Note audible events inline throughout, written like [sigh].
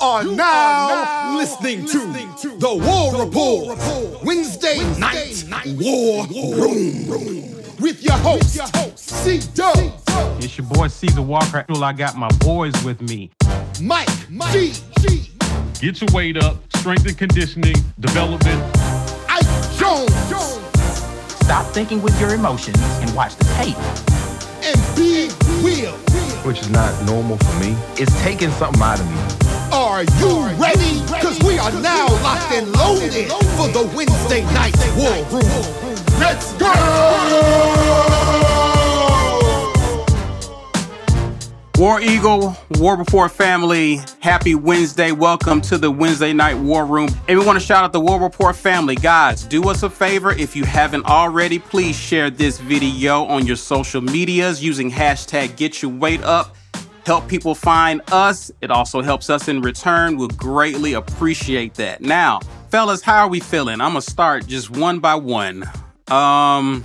You are, you now, are now listening, listening to, to, the War, the Report, War Report, Wednesday, Wednesday night, night War, War Room. Room. With your host, your host C Dub. It's your boy Caesar Walker. I got my boys with me. Mike, Mike G. G. Get your weight up, strength and conditioning, development. Ike Jones. Jones. Stop thinking with your emotions and watch the tape. And be real which is not normal for me, it's taking something out of me. Are you ready? Because we are now locked and loaded for the Wednesday night war room. Let's go! War Eagle, War Report family, happy Wednesday. Welcome to the Wednesday Night War Room. And we want to shout out the War Report family. Guys, do us a favor. If you haven't already, please share this video on your social medias using hashtag get your weight up. Help people find us. It also helps us in return. We'll greatly appreciate that. Now, fellas, how are we feeling? I'm going to start just one by one. Um,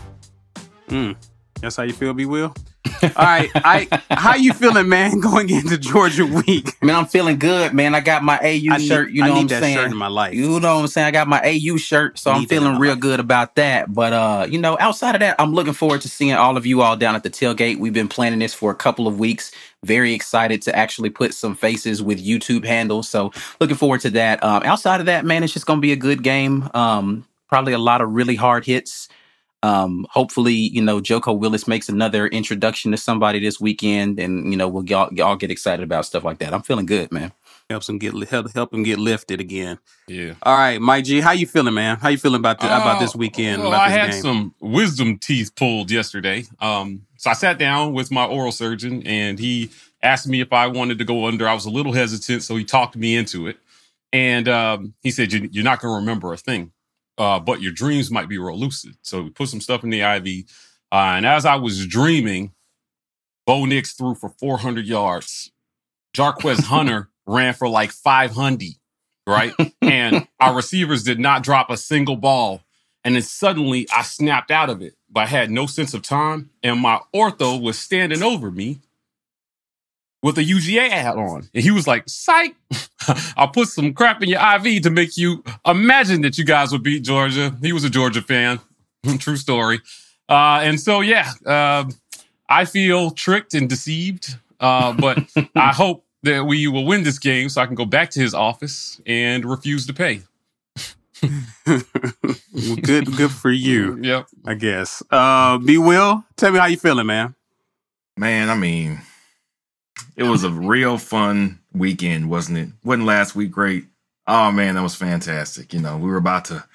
hmm, that's how you feel, B. Will? All right, I how you feeling, man? [laughs] Going into Georgia week, man. I'm feeling good, man. I got my AU I shirt. Need, you know what I'm saying? Shirt in my life. You know what I'm saying? I got my AU shirt, so I'm feeling real life. good about that. But uh, you know, outside of that, I'm looking forward to seeing all of you all down at the tailgate. We've been planning this for a couple of weeks. Very excited to actually put some faces with YouTube handles. So looking forward to that. Um, outside of that, man, it's just gonna be a good game. Um, probably a lot of really hard hits. Um, hopefully, you know, Joko Willis makes another introduction to somebody this weekend, and you know, we'll all, all get excited about stuff like that. I'm feeling good, man. Helps him get help, help him get lifted again. Yeah. All right, Mike G, how you feeling, man? How you feeling about the, uh, about this weekend? Well, I had game? some wisdom teeth pulled yesterday. Um, so I sat down with my oral surgeon, and he asked me if I wanted to go under. I was a little hesitant, so he talked me into it. And um, he said, "You're not going to remember a thing." Uh, but your dreams might be real lucid. So we put some stuff in the IV. Uh, and as I was dreaming, Bo Nix threw for 400 yards. Jarquez [laughs] Hunter ran for like 500, right? and our [laughs] receivers did not drop a single ball. And then suddenly I snapped out of it, but I had no sense of time. And my ortho was standing over me with a UGA hat on. And he was like, psych, [laughs] I'll put some crap in your IV to make you imagine that you guys would beat Georgia. He was a Georgia fan. [laughs] True story. Uh, and so, yeah, uh, I feel tricked and deceived, uh, but [laughs] I hope that we will win this game so I can go back to his office and refuse to pay. well, good, good for you. Yep. I guess. Uh, B. Will, tell me how you feeling, man. Man, I mean, it was a real fun weekend, wasn't it? Wasn't last week great? Oh man, that was fantastic. You know, we were about to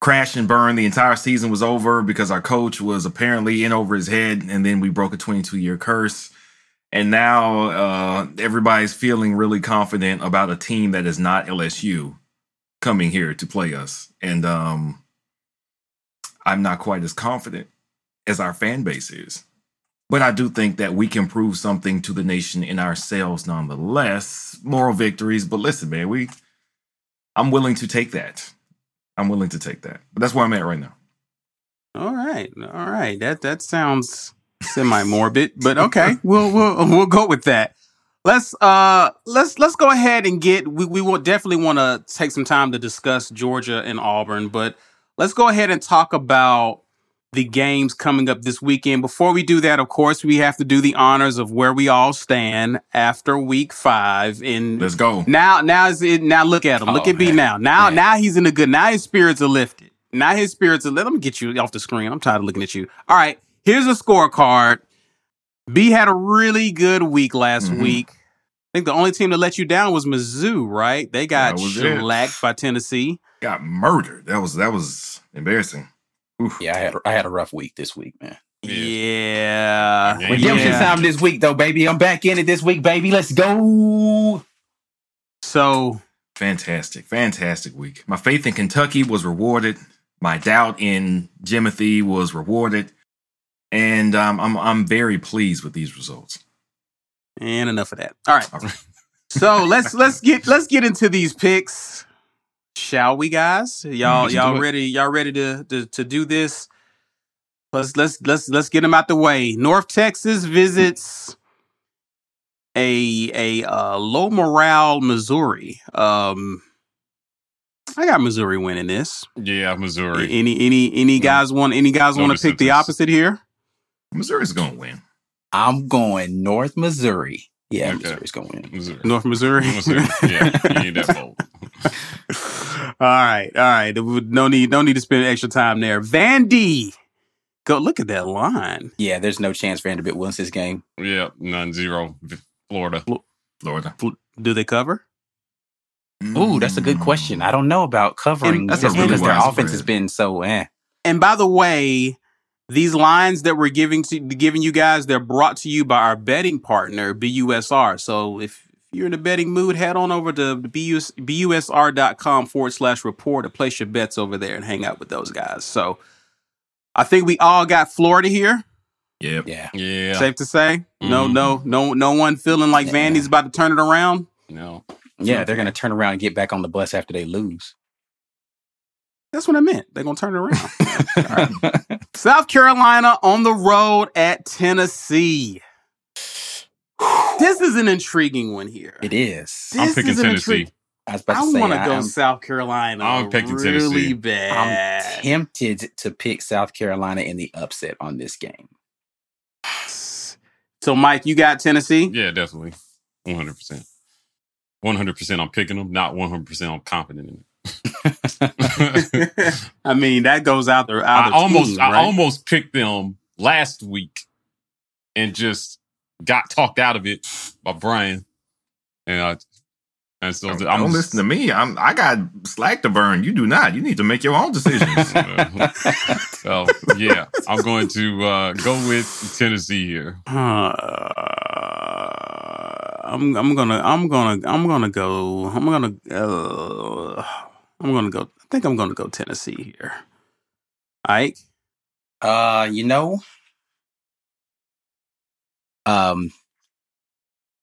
crash and burn. The entire season was over because our coach was apparently in over his head, and then we broke a 22 year curse. And now uh, everybody's feeling really confident about a team that is not LSU coming here to play us. And um, I'm not quite as confident as our fan base is. But I do think that we can prove something to the nation in ourselves nonetheless. Moral victories. But listen, man, we I'm willing to take that. I'm willing to take that. But that's where I'm at right now. All right. All right. That that sounds semi morbid, but okay. [laughs] we'll we'll we'll go with that. Let's uh let's let's go ahead and get we we will definitely want to take some time to discuss Georgia and Auburn, but let's go ahead and talk about the games coming up this weekend. Before we do that, of course, we have to do the honors of where we all stand after week five. And Let's go. now, now is it. Now look at him. look Oh, at B now. Now, Man. now he's in the good. Now his spirits are lifted. Now his spirits are. Let me get you off the screen. I'm tired of looking at you. All right, here's a scorecard. B had a really good week last Mhm. week. I think the only team that let you down was Mizzou, right? They got was it. shellacked by Tennessee. Got murdered. That was that was embarrassing. Oof. Yeah, I had I had a rough week this week, man. Yeah. Yeah. Redemption yeah. time this week, though, baby. I'm back in it this week, baby. Let's go. So Fantastic, fantastic week. My faith in Kentucky was rewarded. My doubt in Jimothy was rewarded, and um, I'm I'm very pleased with these results. And enough of that. All right. All right. So let's let's get let's get into these picks. Shall we, guys? Y'all Let's y'all ready? Y'all ready to, to to do this? Let's let's let's let's get them out the way. North Texas visits a a uh, low morale Missouri. Um, I got Missouri winning this. Yeah, Missouri. Any any any guys want any guys No want to pick the opposite here? Missouri's gonna win. I'm going North Missouri. Yeah, Okay. Missouri's going to win. Missouri. North Missouri. Missouri. Yeah, you need that [laughs] bold. [laughs] all right, all right. No need, no need to spend extra time there. Vandy, go look at that line. Yeah, there's no chance Vanderbilt wins this game. Yeah, none zero. Florida. Florida. Do they cover? Ooh, that's a good question. I don't know about covering And just that's a really because their wide offense has been so eh. And by the way, these lines that we're giving to giving you guys, they're brought to you by our betting partner, BUSR. So if you're in a betting mood, head on over to BUS, busr.com forward slash report to place your bets over there and hang out with those guys. So I think we all got Florida here. Yep. Yeah. Yeah. Safe to say, no, Mhm. no, no, no one feeling like Yeah. Vandy's about to turn it around. No. Yeah, they're gonna turn around and get back on the bus after they lose. That's what I meant. They're gonna turn it around. [laughs] South Carolina on the road at Tennessee. This is an intriguing one here. It is. This I'm picking is Tennessee. intrig- I was about to I say want to I- go I'm, South Carolina. I'm picking really Tennessee. bad. I'm tempted to pick South Carolina in the upset on this game. so, Mike, you got Tennessee. Yeah, definitely. 100%. 100% I'm picking them, not 100% I'm confident in it. [laughs] I mean, that goes out there. Out I of almost team, I almost picked them last week and just got talked out of it by Brian. And I and so Don't, I'm don't listen to me. I'm I got slack to burn. You do not. You need to make your own decisions. [laughs] so yeah, I'm going to uh, go with Tennessee here. Uh, I'm I'm gonna I'm gonna I'm gonna go I'm gonna uh, I'm gonna go I think I'm gonna go Tennessee here. Ike, Uh, you know, um,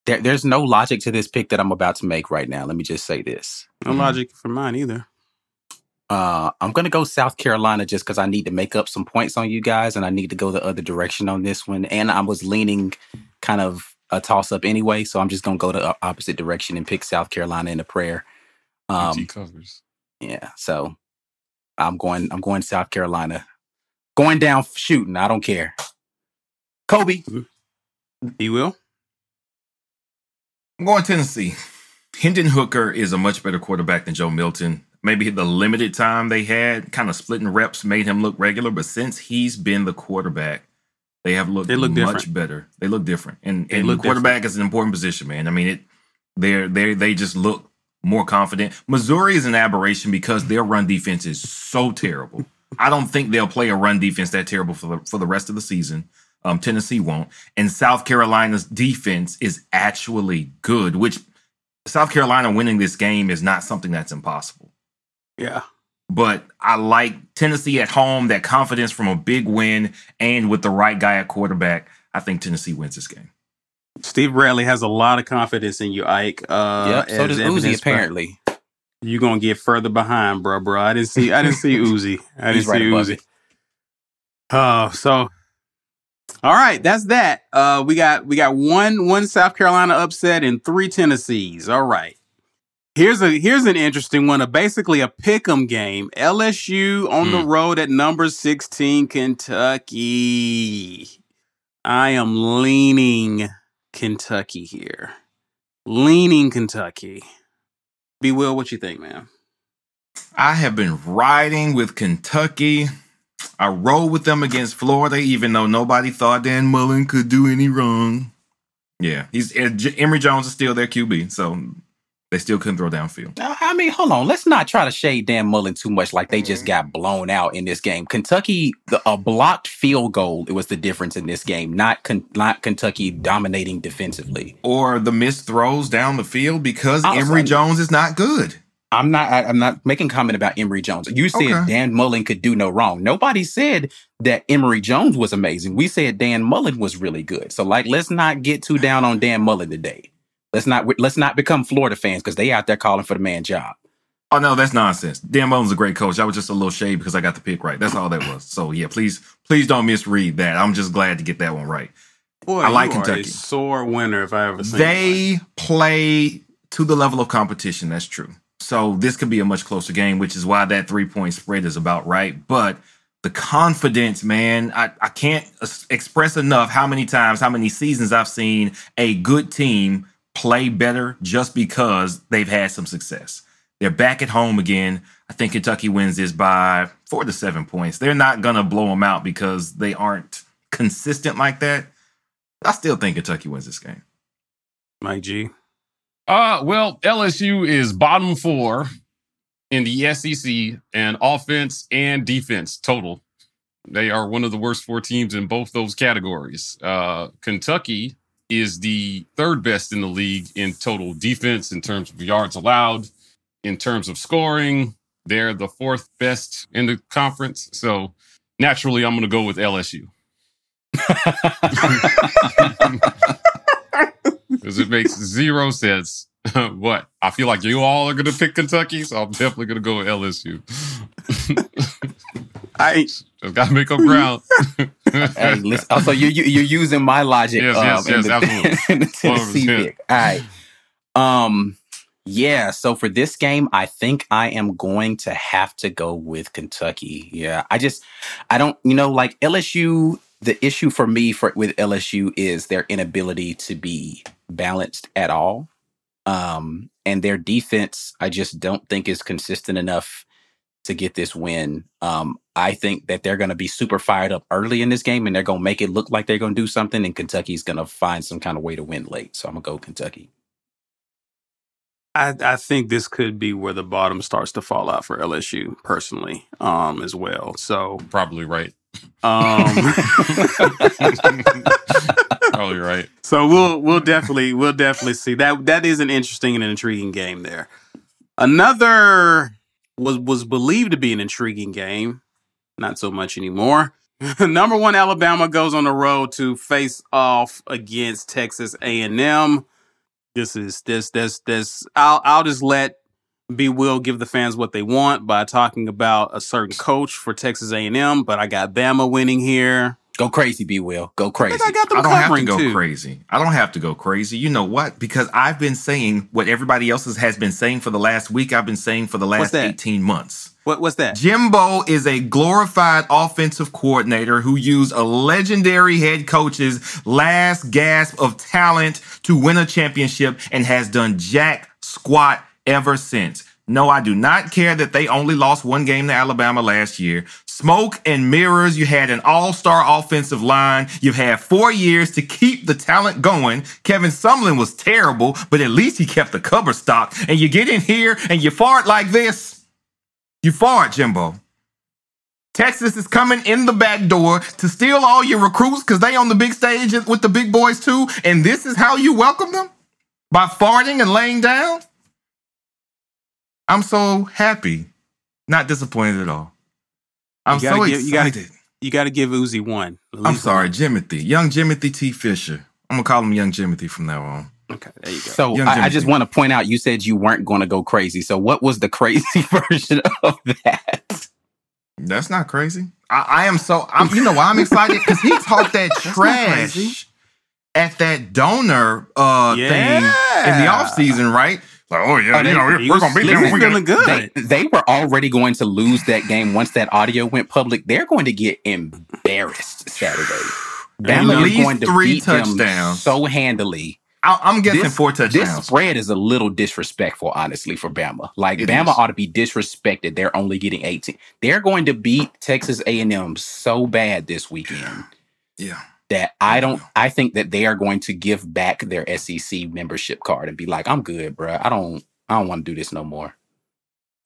there, there's no logic to this pick that I'm about to make right now. Let me just say this. no Mhm. logic for mine either. Uh, I'm gonna go South Carolina just because I need to make up some points on you guys, and I need to go the other direction on this one. And I was leaning kind of a toss up anyway, so I'm just gonna go the opposite direction and pick South Carolina in a prayer. Um, covers. yeah, so I'm going. I'm going South Carolina, going down shooting. I don't care. Kobe, You will. I'm going Tennessee. Hendon Hooker is a much better quarterback than Joe Milton. Maybe the limited time they had, kind of splitting reps, made him look regular. But since he's been the quarterback, they have looked They look much different. better. They look different, and They and look quarterback is an important position, man. I mean, it. They're they they just look more confident. Missouri is an aberration because their run defense is so terrible. I don't think they'll play a run defense that terrible for the for the rest of the season. Um, Tennessee won't, and South Carolina's defense is actually good. Which South Carolina winning this game is not something that's impossible. Yeah. But I like Tennessee at home, that confidence from a big win, and with the right guy at quarterback. I think Tennessee wins this game. Steve Bradley has a lot of confidence in you, Ike. Uh, yep. So does Uzi apparently. You're gonna get further behind, bro, bro. I didn't see. I didn't see [laughs] Uzi. I didn't He's right see above Uzi. it. Oh, so all right, that's that. Uh, we got we got one one South Carolina upset and three Tennessees. All right. Here's a here's an interesting one. A basically a pick'em game. LSU on the Hmm. road at number sixteen, Kentucky. I am leaning Kentucky here. Leaning Kentucky. Be Will, what you think, man? I have been riding with Kentucky. I rolled with them against Florida, even though nobody thought Dan Mullen could do any wrong. Yeah, he's Emory Jones is still their QB, so they still couldn't throw downfield. I mean, hold on. Let's not try to shade Dan Mullen too much like they just mm-hmm. got blown out in this game. Kentucky, the, a blocked field goal, it was the difference in this game, not, con- not Kentucky dominating defensively. Or the missed throws down the field because Emory like- Jones is not good. I'm not. I, I'm not making comment about Emory Jones. You said Okay. Dan Mullen could do no wrong. Nobody said that Emory Jones was amazing. We said Dan Mullen was really good. So, like, let's not get too down on Dan Mullen today. Let's not. Let's not become Florida fans because they out there calling for the man job. Oh no, that's nonsense. Dan Mullen's a great coach. I was just a little shade because I got the pick right. That's all that was. So yeah, please, please don't misread that. I'm just glad to get that one right. Boy, I like you are Kentucky. a sore winner if I ever seen one. They play to the level of competition. That's true. So this could be a much closer game, which is why that three point spread is about right. But the confidence, man, I, I can't express enough how many times, how many seasons I've seen a good team play better just because they've had some success. They're back at home again. I think Kentucky wins this by four to seven points. They're not going to blow them out because they aren't consistent like that. I still think Kentucky wins this game. Mike G. Uh, well, LSU is bottom four in the SEC and offense and defense total. They are one of the worst four teams in both those categories. Uh, Kentucky is the third best in the league in total defense in terms of yards allowed. In terms of scoring, they're the fourth best in the conference. So naturally, I'm going to go with LSU. [laughs] [laughs] because it makes zero sense. [laughs] what? I feel like you all are going to pick Kentucky, so I'm definitely going to go with LSU. I [laughs] Just got to make up ground. [laughs] Hey, listen, also, you, you you're using my logic. Yes, um, yes, in, yes, the, absolutely. in the Tennessee 100%. pick. All right. Um. Yeah. So for this game, I think I am going to have to go with Kentucky. Yeah. I just, I don't, you know, like LSU. The issue for me for with LSU is their inability to be balanced at all. Um, and their defense, I just don't think is consistent enough to get this win. Um, I think that they're going to be super fired up early in this game and they're going to make it look like they're going to do something, and Kentucky's going to find some kind of way to win late. So I'm going to go Kentucky. I, I think this could be where the bottom starts to fall out for LSU personally, um, as well. So, Probably right. Um, [laughs] Probably right. so we'll we'll definitely we'll definitely see that. That is an interesting and intriguing game there. Another was was believed to be an intriguing game, not so much anymore. [laughs] Number one, Alabama goes on the road to face off against Texas A and M. This is this this this. I'll I'll just let B will give the fans what they want by talking about a certain coach for Texas A and M. But I got Bama winning here. Go crazy, B Will. Go I crazy. think I got them I don't have to go too. crazy. I don't have to go crazy. You know what? Because I've been saying what everybody else has- has been saying for the last week. I've been saying for the last 18 months. What what's that? Jimbo is a glorified offensive coordinator who used a legendary head coach's last gasp of talent to win a championship and has done jack squat ever since. No, I do not care that they only lost one game to Alabama last year. Smoke and mirrors. You had an all star offensive line. You've had four years to keep the talent going. Kevin Sumlin was terrible, but at least he kept the cover stocked. And you get in here and you fart like this. You fart, Jimbo. Texas is coming in the back door to steal all your recruits because they on the big stage with the big boys too. And this is how you welcome them? By farting and laying down? I'm so happy. Not disappointed at all. I'm You so give- you gotta- excited. You got to give Uzi one. I'm sorry, one. Jimothy. Young Jimothy T. Fisher. I'm gonna call him Young Jimothy from now on. Okay, there you go. So Young I, I just want to point out, you said you weren't going to go crazy. So what was the crazy [laughs] version of that? That's not crazy. I, I am so. I'm. You know why I'm excited? Because he talked that [laughs] That's not crazy. trash. at that donor uh Yeah. thing in the offseason, right? Like, oh yeah, Oh, they- you know, he we're gonna beat he them. was We feeling good. They, they were already going to lose that game once that audio went public. They're going to get embarrassed Saturday. [sighs] At Bama is going to three beat them touchdowns. so handily. I- I'm guessing This- four This touchdowns. spread is a little disrespectful, honestly, for Bama. Like It Bama is. ought to be disrespected. They're only getting 18. They're going to beat Texas A&M so bad this weekend yeah. That I mm. don't. I think that they are going to give back their SEC membership card and be like, "I'm good, bro. I don't. I don't want to do this no more."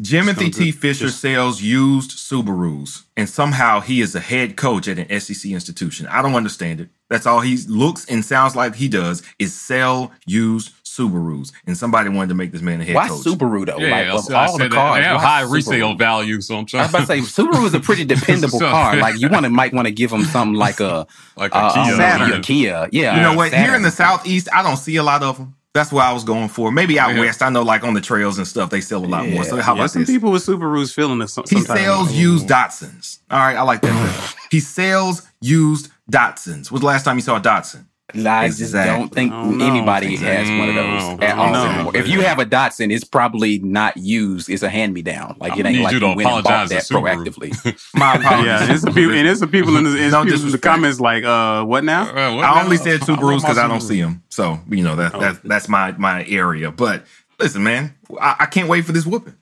Jimothy T. Fisher Just- sells used Subarus, and somehow he is a head coach at an SEC institution. I don't understand it. That's all he looks and sounds like he does is sell used Subarus, and somebody wanted to make this man a head Why coach. Subaru though? Yeah, like I of I all the cars, they have high Subaru? resale value, so I'm I trying. was about to say Subaru is a pretty [laughs] dependable car. Like you want to might want to give them something like a [laughs] like a uh, Kia. um, Saturn. a Kia. Yeah, you know what? Here in the southeast, I don't see a lot of them. That's what I was going for. Maybe out Yeah. west, I know like on the trails and stuff, they sell a lot more. So how Yeah, about some this? people with Subarus feeling this. He sells used Datsuns. All right, I like that. [sighs] he sells used Datsuns. Was the last time you saw a Datsun? I just Exactly. don't think don't know. anybody has one of those at all know. anymore. If you have a Datsun, it's probably not used. It's a hand me down. Like it ain't like you you, to went and bought apologize that proactively. [laughs] [laughs] My apologies. Yeah, and it's some people, and it's some people in the, it's No people in the comments like, uh, what now? Uh, what I only now? said I Subarus because I don't see them. So you know that, Oh. that that's my my area. But listen, man, I, I can't wait for this whooping, this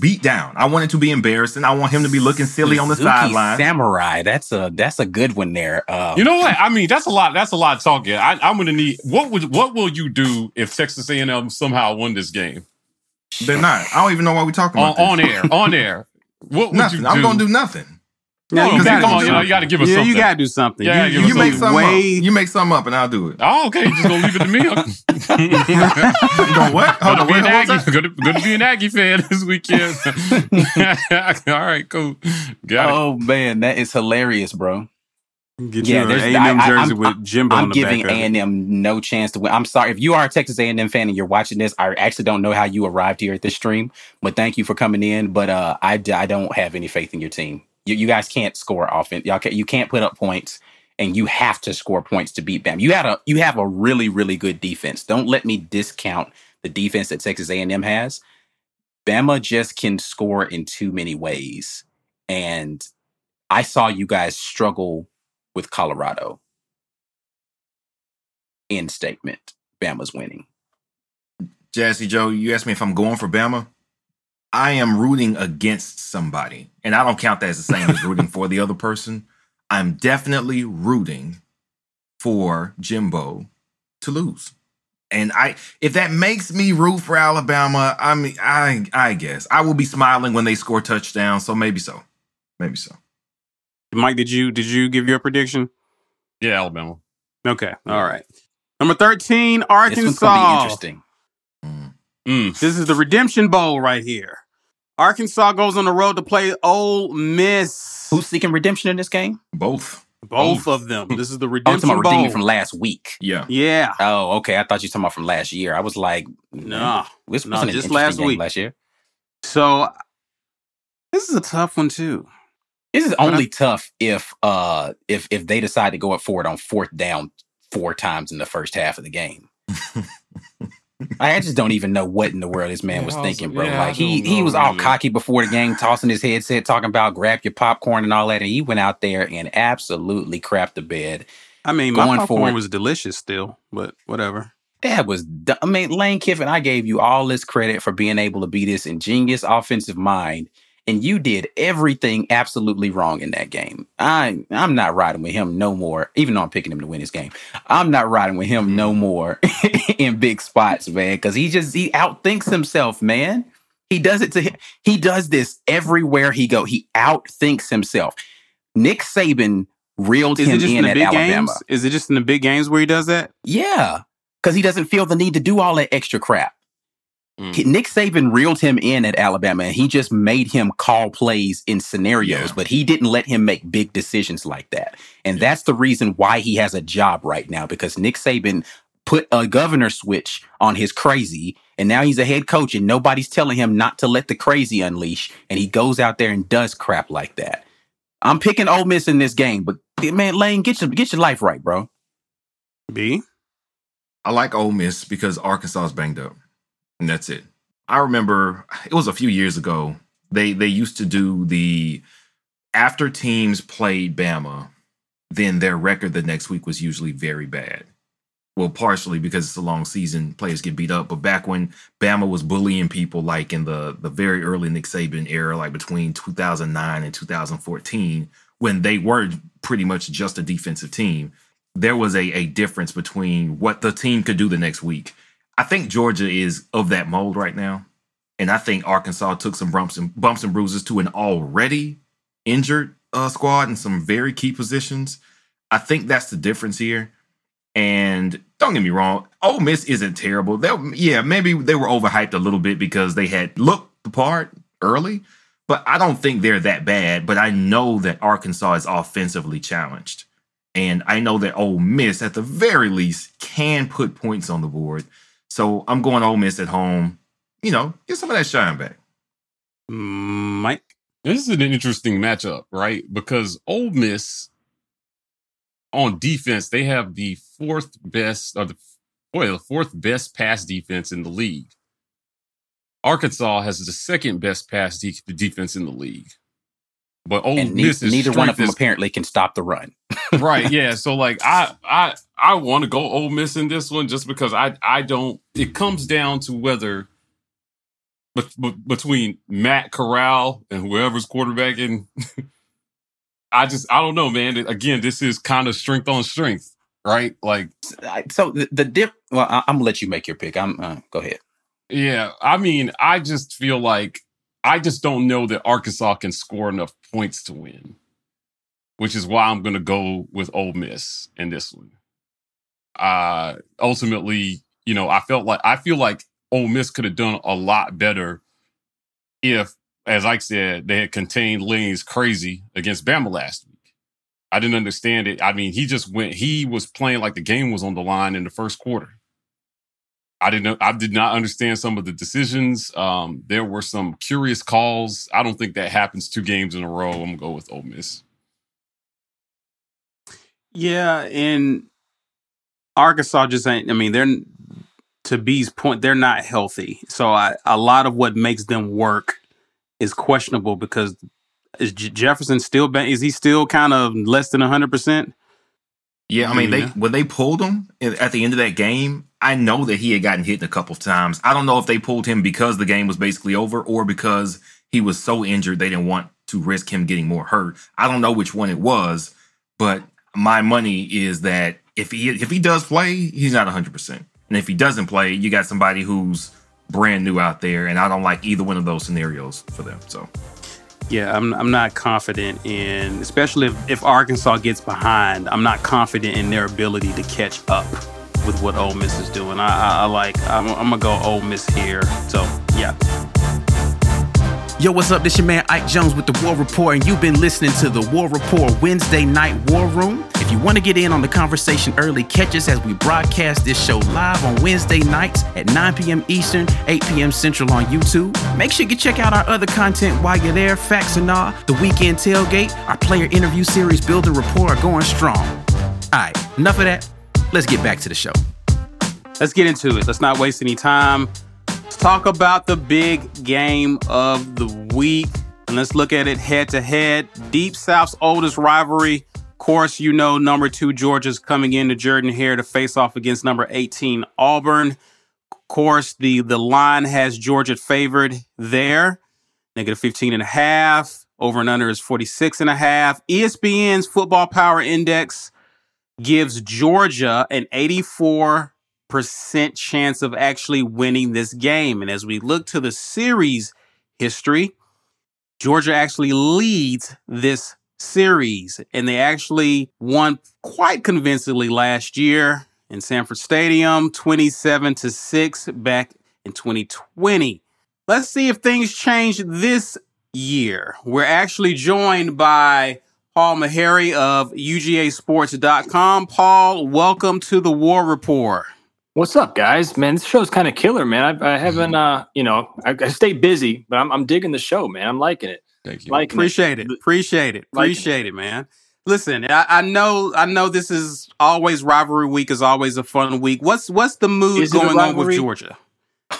beat down. I want it to be embarrassing. I want him to be looking silly on the sideline. Samurai. That's a that's a good one there. Uh, You know what? I mean, that's a lot. That's a lot of talking. I, I'm going to need. What would? What will you do if Texas A&M somehow won this game They're not. I don't even know why we're talking on, about on this. air? On air. What would Nothing. you do? I'm gonna do nothing. No, No, you gotta come on, you know, you got to give us yeah, something. you gotta do something. Yeah, you, You you make something. something way, up. You make something up, and I'll do it. Oh, okay. You just gonna leave it to me? [laughs] You going what? Hold Gonna on. be What, an what Aggie. that? Gonna, gonna be an Aggie fan this weekend. [laughs] All right, cool. Got it. oh man, that is hilarious, bro. get Yeah, you there's- A&M I- I- jersey I'm- with Jimbo I'm on the giving back A of it. and M no chance to win. I'm sorry if you are a Texas A and M fan and you're watching this. I actually don't know how you arrived here at this stream, but thank you for coming in. But uh, I, d- I don't have any faith in your team. You, you guys can't score offense. Y'all can, you can't put up points, and you have to score points to beat Bam. You had a you have a really really good defense. Don't let me discount the defense that Texas A and M has. Bama just can score in too many ways, and I saw you guys struggle with Colorado. End statement. Bama's winning. Jazzy Joe, you asked me if I'm going for Bama. I am rooting against somebody, and I don't count that as the same as rooting for the other person. I'm definitely rooting for Jimbo to lose. And I if that makes me root for Alabama, I mean I I guess. I will be smiling when they score touchdowns, so maybe so. Maybe so. Mike, did you did you give your prediction? Yeah, Alabama. Okay, all right. Number thirteen, Arkansas. This one's gonna be Arkansas. interesting. Mm. This is the Redemption Bowl right here. Arkansas goes on the road to play Ole Miss. Who's seeking redemption in this game? Both. Both of them. This is the Oh, it's Redemption about Bowl. redeeming from last week. Yeah. yeah. Oh, okay. I thought you were talking about from last year. I was like, No. this no, wasn't just last week. last year. So this is a tough one too. This is I- only tough if uh if if they decide to go up for it on fourth down four times in the first half of the game. I just don't even know what in the world this man Yeah, was I thinking, bro. yeah, like he don't he was all really. cocky before the game, tossing his headset, talking about grab your popcorn and all that, and he went out there and absolutely crapped the bed. I mean, my Going popcorn for it. was delicious still, but whatever. That was, du- I mean, Lane Kiffin, I gave you all this credit for being able to be this ingenious offensive mind, and you did everything absolutely wrong in that game. I, I'm not riding with him no more, even though I'm picking him to win this game. I'm not riding with him no mm-hmm. more [laughs] in big spots, man, because he just, he outthinks himself, man. He does it to him. He does this everywhere he go. He outthinks himself. Nick Saban reeled Is him it just in in the at big Alabama. games? Is it just in the big games where he does that? Yeah, because he doesn't feel the need to do all that extra crap. Mm. Nick Saban reeled him in at Alabama, and he just made him call plays in scenarios, Yeah. but he didn't let him make big decisions like that. And that's the reason why he has a job right now because Nick Saban put a governor switch on his crazy, and now he's a head coach, and nobody's telling him not to let the crazy unleash, and he goes out there and does crap like that. I'm picking Ole Miss in this game, but man, Lane, get your get your life right, bro. B. I like Ole Miss because Arkansas is banged up, and that's it. I remember it was a few years ago. They they used to do the after teams played Bama, then their record the next week was usually very bad. Well, partially because it's a long season, players get beat up. But back when Bama was bullying people, like in the the very early Nick Saban era, like between 2009 and 2014, when they were pretty much just a defensive team, there was a, a difference between what the team could do the next week. I think Georgia is of that mold right now. And I think Arkansas took some bumps and bumps and bruises to an already injured uh, squad in some very key positions. I think that's the difference here. And don't get me wrong, Ole Miss isn't terrible. They, yeah, maybe they were overhyped a little bit because they had looked the part early, but I don't think they're that bad. But I know that Arkansas is offensively challenged. And I know that Ole Miss, at the very least, can put points on the board. So I'm going Ole Miss at home. You know, get some of that shine back. Mike? This is an interesting matchup, right? Because Ole Miss on defense, they have the fourth best, or the boy, the fourth best pass defense in the league. Arkansas has the second best pass de- defense in the league. But Ole and Miss ne- neither one of them is, apparently can stop the run. [laughs] right? [laughs] Yeah. So like, I I I want to go Ole Miss in this one just because I I don't. It comes down to whether between Matt Corral and whoever's quarterbacking. [laughs] I just I don't know, man. Again, this is kind of strength on strength, right? Like, so the, the dip. Well, I, am gonna let you make your pick. I'm uh, go ahead. Yeah, I mean, I just feel like I just don't know that Arkansas can score enough points to win, which is why I'm gonna go with Ole Miss in this one. Uh ultimately, you know, I felt like I feel like Ole Miss could have done a lot better if, as I said, they had contained Lane's crazy against Bama last week. I didn't understand it. I mean, he just went, he was playing like the game was on the line in the first quarter. I didn't I did not understand some of the decisions. Um, there were some curious calls. I don't think that happens two games in a row. I'm gonna go with Ole Miss. Yeah, and Arkansas just ain't. I mean, they're to B's point, they're not healthy. So I, a lot of what makes them work is questionable because is J- Jefferson still is he still kind of less than hundred percent? Yeah, I mean they when they pulled him at the end of that game, I know that he had gotten hit a couple of times. I don't know if they pulled him because the game was basically over or because he was so injured they didn't want to risk him getting more hurt. I don't know which one it was, but my money is that if he if he does play, he's not 100%. And if he doesn't play, you got somebody who's brand new out there, and I don't like either one of those scenarios for them. So, yeah, I'm I'm not confident in, especially if, if Arkansas gets behind. I'm not confident in their ability to catch up with what Ole Miss is doing. I, I, I like I'm, I'm gonna go Ole Miss here. So, yeah. Yo, what's up? This your man Ike Jones with the War Report, and you've been listening to the War Report Wednesday Night War Room. If you want to get in on the conversation early, catch us as we broadcast this show live on Wednesday nights at 9 p.m. Eastern, 8 p.m. Central on YouTube. Make sure you check out our other content while you're there. Facts and all, the weekend tailgate, our player interview series, Building Rapport are going strong. All right, enough of that. Let's get back to the show. Let's get into it. Let's not waste any time Let's talk about the big game of the week. And let's look at it head to head. Deep South's oldest rivalry. Of course, you know number two Georgia's coming into Jordan-Hare to face off against number 18 Auburn. Of course, the, the line has Georgia favored there. Negative 15 and a half. Over and under is 46 and a half. ESPN's Football Power Index gives Georgia an 84 percent chance of actually winning this game. And as we look to the series history, Georgia actually leads this series, and they actually won quite convincingly last year in Sanford Stadium, 27 to 6 back in 2020. Let's see if things change this year. We're actually joined by Paul Maharry of UGAsports.com. Paul, welcome to the War Report. What's up, guys? Man, this show's kind of killer, man. I, I haven't, uh, you know, I, I stay busy, but I'm, I'm digging the show, man. I'm liking it. Thank you. Liking Appreciate it. it. Appreciate it. Appreciate it, man. Listen, I, I, know, I know this is always rivalry week. Is always a fun week. What's what's the mood going on with Georgia?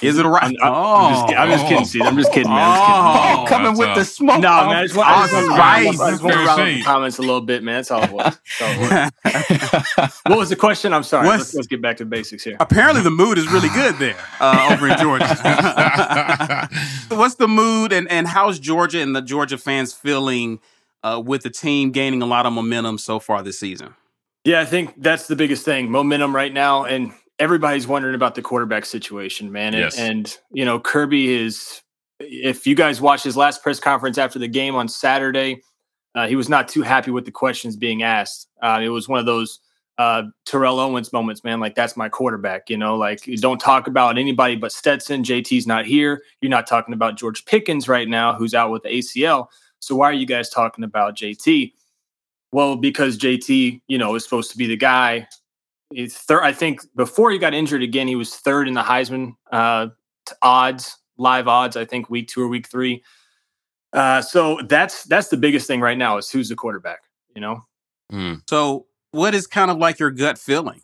Is it a right? I'm, I'm, I'm, just, I'm just kidding, Steve. I'm just kidding, man. I'm just kidding. Oh, Coming with the smoke. No, man. I just want, I just want, I just want to round the comments a little bit, man. That's all it was. All it was. [laughs] what was the question? I'm sorry. Let's, let's, get back to basics here. Apparently, the mood is really good there uh, over in Georgia. [laughs] What's the mood, and, and how's Georgia and the Georgia fans feeling uh, with the team gaining a lot of momentum so far this season? Yeah, I think that's the biggest thing. Momentum right now, and everybody's wondering about the quarterback situation, man. And, yes. and, you know, Kirby is, if you guys watched his last press conference after the game on Saturday, uh, he was not too happy with the questions being asked. Uh, it was one of those uh, Terrell Owens moments, man. Like, that's my quarterback, you know, like, don't talk about anybody but Stetson. JT's not here. You're not talking about George Pickens right now, who's out with the ACL. So why are you guys talking about JT? Well, because JT, you know, is supposed to be the guy he's third. I think before he got injured again, he was third in the Heisman uh, odds, live odds. I think week two or week three. Uh, so that's that's the biggest thing right now is who's the quarterback. You know. Mm. So what is kind of like your gut feeling?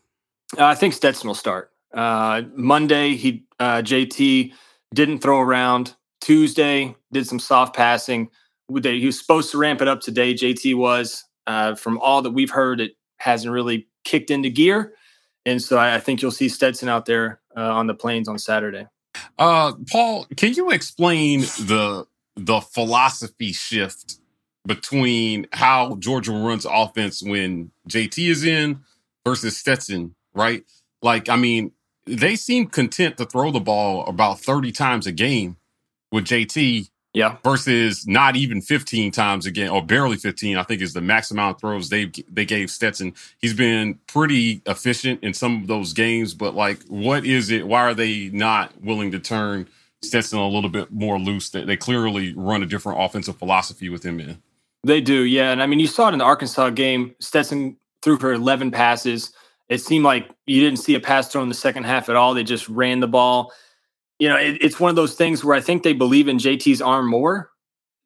Uh, I think Stetson will start uh, Monday. He uh, JT didn't throw around. Tuesday did some soft passing. He was supposed to ramp it up today. JT was. Uh, from all that we've heard, it hasn't really kicked into gear. And so I, I think you'll see Stetson out there uh, on the plains on Saturday. Uh, Paul, can you explain the the philosophy shift between how Georgia runs offense when JT is in versus Stetson, right? Like, I mean, they seem content to throw the ball about 30 times a game with JT yeah. Versus not even 15 times again, or barely 15, I think is the max amount of throws they they gave Stetson. He's been pretty efficient in some of those games, but like, what is it? Why are they not willing to turn Stetson a little bit more loose? That they clearly run a different offensive philosophy with him in. They do, yeah. And I mean, you saw it in the Arkansas game. Stetson threw for 11 passes. It seemed like you didn't see a pass throw in the second half at all. They just ran the ball you know, it, it's one of those things where I think they believe in JT's arm more.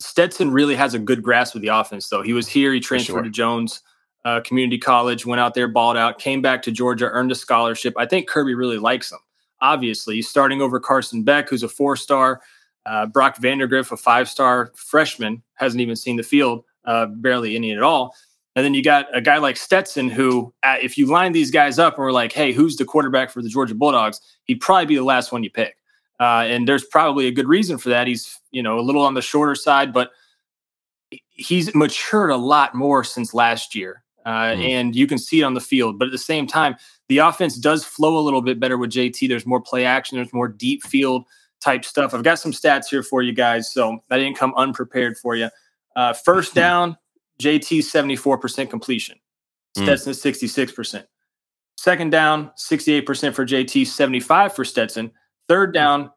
Stetson really has a good grasp of the offense, though. He was here, he transferred sure. to Jones uh, Community College, went out there, balled out, came back to Georgia, earned a scholarship. I think Kirby really likes him. Obviously, he's starting over Carson Beck, who's a four star. Uh, Brock Vandagriff, a five star freshman, hasn't even seen the field, uh, barely any at all. And then you got a guy like Stetson, who, uh, if you line these guys up and we're like, hey, who's the quarterback for the Georgia Bulldogs? He'd probably be the last one you pick. Uh, and there's probably a good reason for that. He's, you know, a little on the shorter side, but he's matured a lot more since last year. Uh, mm. And you can see it on the field. But at the same time, the offense does flow a little bit better with JT. There's more play action, there's more deep field type stuff. I've got some stats here for you guys. So I didn't come unprepared for you. Uh, first hmm. down, JT 74% completion, mm. Stetson 66%. Second down, 68% for JT, 75 for Stetson. Third down,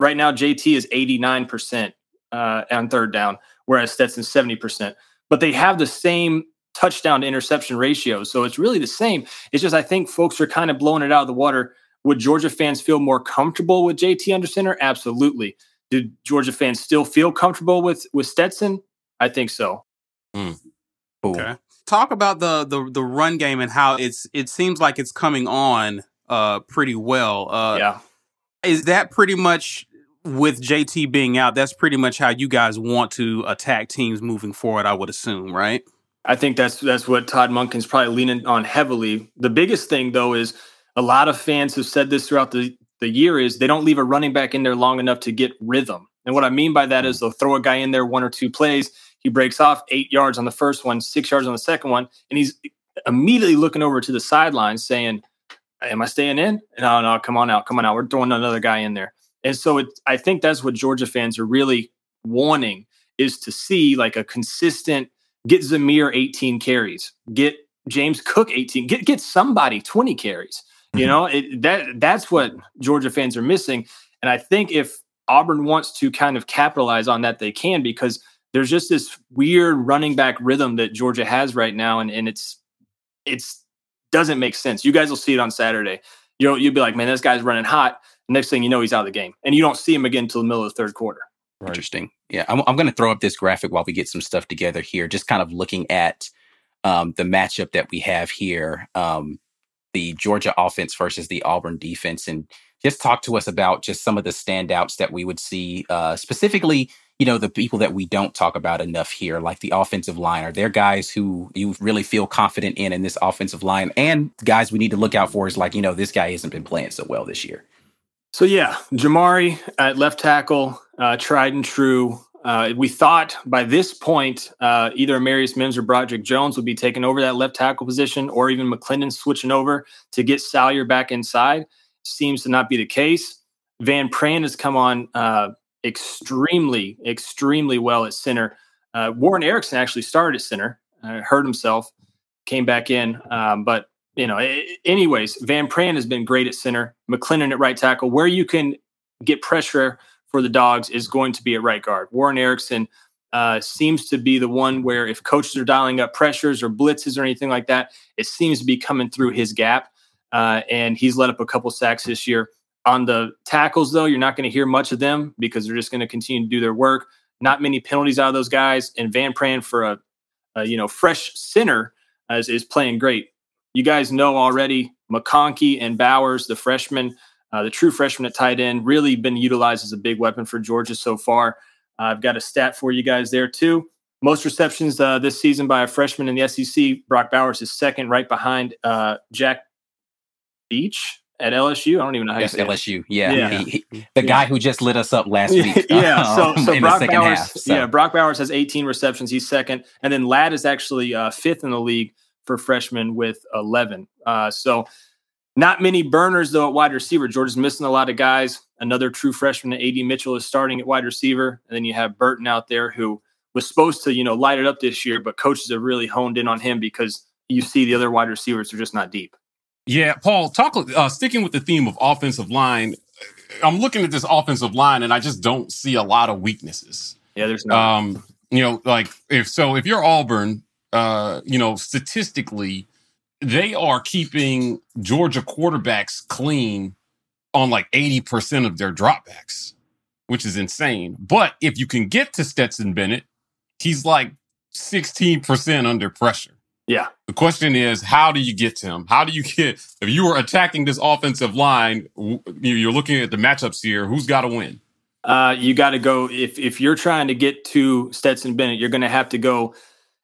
right now, JT is 89% uh, on third down, whereas Stetson's 70%. But they have the same touchdown to interception ratio. So it's really the same. It's just I think folks are kind of blowing it out of the water. Would Georgia fans feel more comfortable with JT under center? Absolutely. Do Georgia fans still feel comfortable with with Stetson? I think so. Mm. Okay. Talk about the the the run game and how it's it seems like it's coming on uh pretty well. Uh yeah. Is that pretty much with JT being out? That's pretty much how you guys want to attack teams moving forward. I would assume, right? I think that's that's what Todd Monken's probably leaning on heavily. The biggest thing though is a lot of fans have said this throughout the, the year is they don't leave a running back in there long enough to get rhythm. And what I mean by that is they'll throw a guy in there one or two plays. He breaks off eight yards on the first one, six yards on the second one, and he's immediately looking over to the sidelines saying, am I staying in? No, no, come on out, come on out. We're throwing another guy in there. And so it, I think that's what Georgia fans are really wanting is to see like a consistent get Zamir 18 carries, get James Cook 18, get get somebody 20 carries. You mm-hmm. know, it, that that's what Georgia fans are missing. And I think if Auburn wants to kind of capitalize on that, they can because there's just this weird running back rhythm that Georgia has right now, and, and it's it's doesn't make sense. You guys will see it on Saturday. You'll you'll be like, man, this guy's running hot. Next thing you know, he's out of the game, and you don't see him again until the middle of the third quarter. Right. Interesting. Yeah, I'm, I'm going to throw up this graphic while we get some stuff together here. Just kind of looking at um, the matchup that we have here, um, the Georgia offense versus the Auburn defense, and just talk to us about just some of the standouts that we would see, uh, specifically, you know, the people that we don't talk about enough here, like the offensive line. Are there guys who you really feel confident in in this offensive line, and guys we need to look out for is like, you know, this guy hasn't been playing so well this year. So yeah, Jamaree at left tackle, uh, tried and true. Uh, we thought by this point, uh, either Marius Mims or Broderick Jones would be taking over that left tackle position, or even McClendon switching over to get Salyer back inside. Seems to not be the case. Van Pran has come on uh, extremely, extremely well at center. Uh, Warren Ericson actually started at center, uh, hurt himself, came back in, um, but you know, anyways, Van Pran has been great at center. McClendon at right tackle, where you can get pressure for the dogs is going to be at right guard. Warren Ericson uh, seems to be the one where if coaches are dialing up pressures or blitzes or anything like that, it seems to be coming through his gap. Uh, and he's let up a couple sacks this year. On the tackles, though, you're not going to hear much of them because they're just going to continue to do their work. Not many penalties out of those guys. And Van Pran for a, a you know fresh center uh, is, is playing great. You guys know already McConkey and Bowers, the freshman uh, the true freshman at tight end, really been utilized as a big weapon for Georgia so far. Uh, I've got a stat for you guys there too. Most receptions uh, this season by a freshman in the SEC. Brock Bowers is second, right behind uh, Jack Bech at LSU. I don't even know how yes, LSU. Yeah, yeah. He, he, the guy who just lit us up last week. [laughs] yeah, so um, so [laughs] Brock Bowers. Half, so. Yeah, Brock Bowers has 18 receptions. He's second, and then Ladd is actually uh, fifth in the league for freshmen with 11. Uh, so not many burners though at wide receiver. Georgia's missing a lot of guys. Another true freshman, AD Mitchell, is starting at wide receiver, and then you have Burton out there who was supposed to, you know, light it up this year, but coaches have really honed in on him because you see the other wide receivers are just not deep. Yeah, Paul, talk uh, sticking with the theme of offensive line. I'm looking at this offensive line, and I just don't see a lot of weaknesses. Yeah, there's no. Um, you know, like if so, if you're Auburn, uh, you know, statistically, they are keeping Georgia quarterbacks clean on like 80% of their dropbacks, which is insane. But if you can get to Stetson Bennett, he's like 16% under pressure. Yeah. The question is, how do you get to him? How do you get, if you are attacking this offensive line, you're looking at the matchups here, who's got to win? Uh, you got to go, if, if you're trying to get to Stetson Bennett, you're going to have to go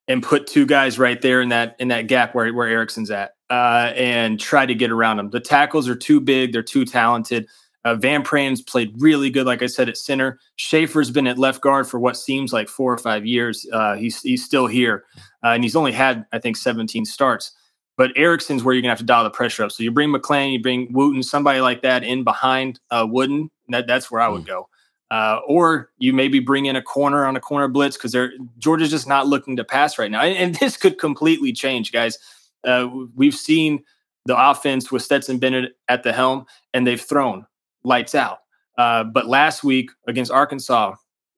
and put two guys right there in that in that gap where where Ericson's at, uh, and try to get around them. The tackles are too big; they're too talented. Uh, Van Pran's played really good, like I said, at center. Shaffer's been at left guard for what seems like four or five years. Uh, he's he's still here, uh, and he's only had I think 17 starts. But Ericson's where you're gonna have to dial the pressure up. So you bring McClain, you bring Wooden, somebody like that in behind uh, Wooden. That, that's where I would mm. go. Uh, or you maybe bring in a corner on a corner blitz because they're Georgia's just not looking to pass right now, and, and [laughs] this could completely change, guys. Uh, we've seen the offense with Stetson Bennett at the helm, and they've thrown lights out. Uh, but last week against Arkansas,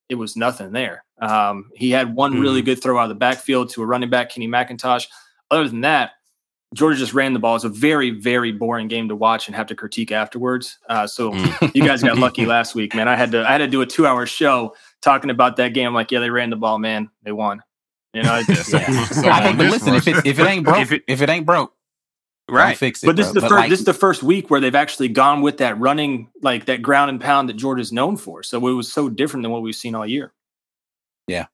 it was nothing there. Um, he had one mm-hmm. really good throw out of the backfield to a running back, Kenny McIntosh. Other than that, Georgia just ran the ball. It's a very, very boring game to watch and have to critique afterwards. Uh, so mm. you guys got lucky [laughs] last week, man. I had to I had to do a two hour show talking about that game. I'm like, yeah, they ran the ball, man. They won. You know, just, yeah. [laughs] so, I but listen, if it, if it ain't broke, if it, if it ain't broke, right, fix it. But this bro. is the but first like, this is the first week where they've actually gone with that running, like that ground and pound that Georgia's known for. So it was so different than what we've seen all year. Yeah,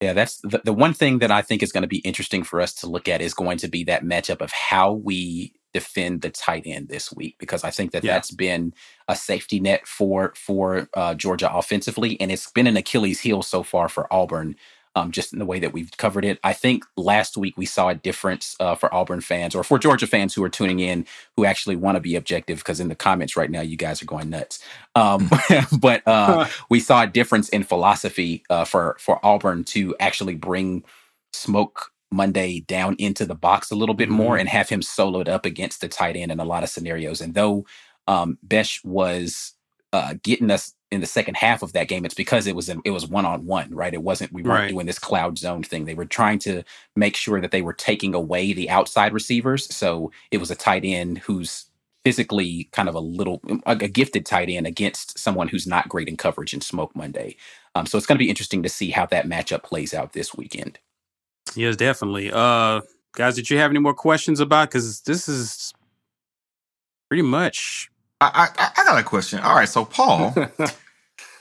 yeah, that's the, the one thing that I think is going to be interesting for us to look at is going to be that matchup of how we defend the tight end this week because I think that yeah. that's been a safety net for for uh, Georgia offensively, and it's been an Achilles heel so far for Auburn um, just in the way that we've covered it. I think last week we saw a difference uh, for Auburn fans or for Georgia fans who are tuning in who actually want to be objective because in the comments right now you guys are going nuts. Um, [laughs] [laughs] but uh, we saw a difference in philosophy uh, for for Auburn to actually bring Smoke Monday down into the box a little bit mm-hmm. more and have him soloed up against the tight end in a lot of scenarios. And though um, Bech was uh, getting us in the second half of that game, it's because it was in, it was one on one, right? It wasn't we weren't right. doing this cloud zone thing. They were trying to make sure that they were taking away the outside receivers. So it was a tight end who's physically kind of a little a, a gifted tight end against someone who's not great in coverage in Smoke Monday. Um, so it's going to be interesting to see how that matchup plays out this weekend. Yes, definitely. Uh, guys, did you have any more questions about? Because this is pretty much. I, I I got a question. All right, so Paul. [laughs] um,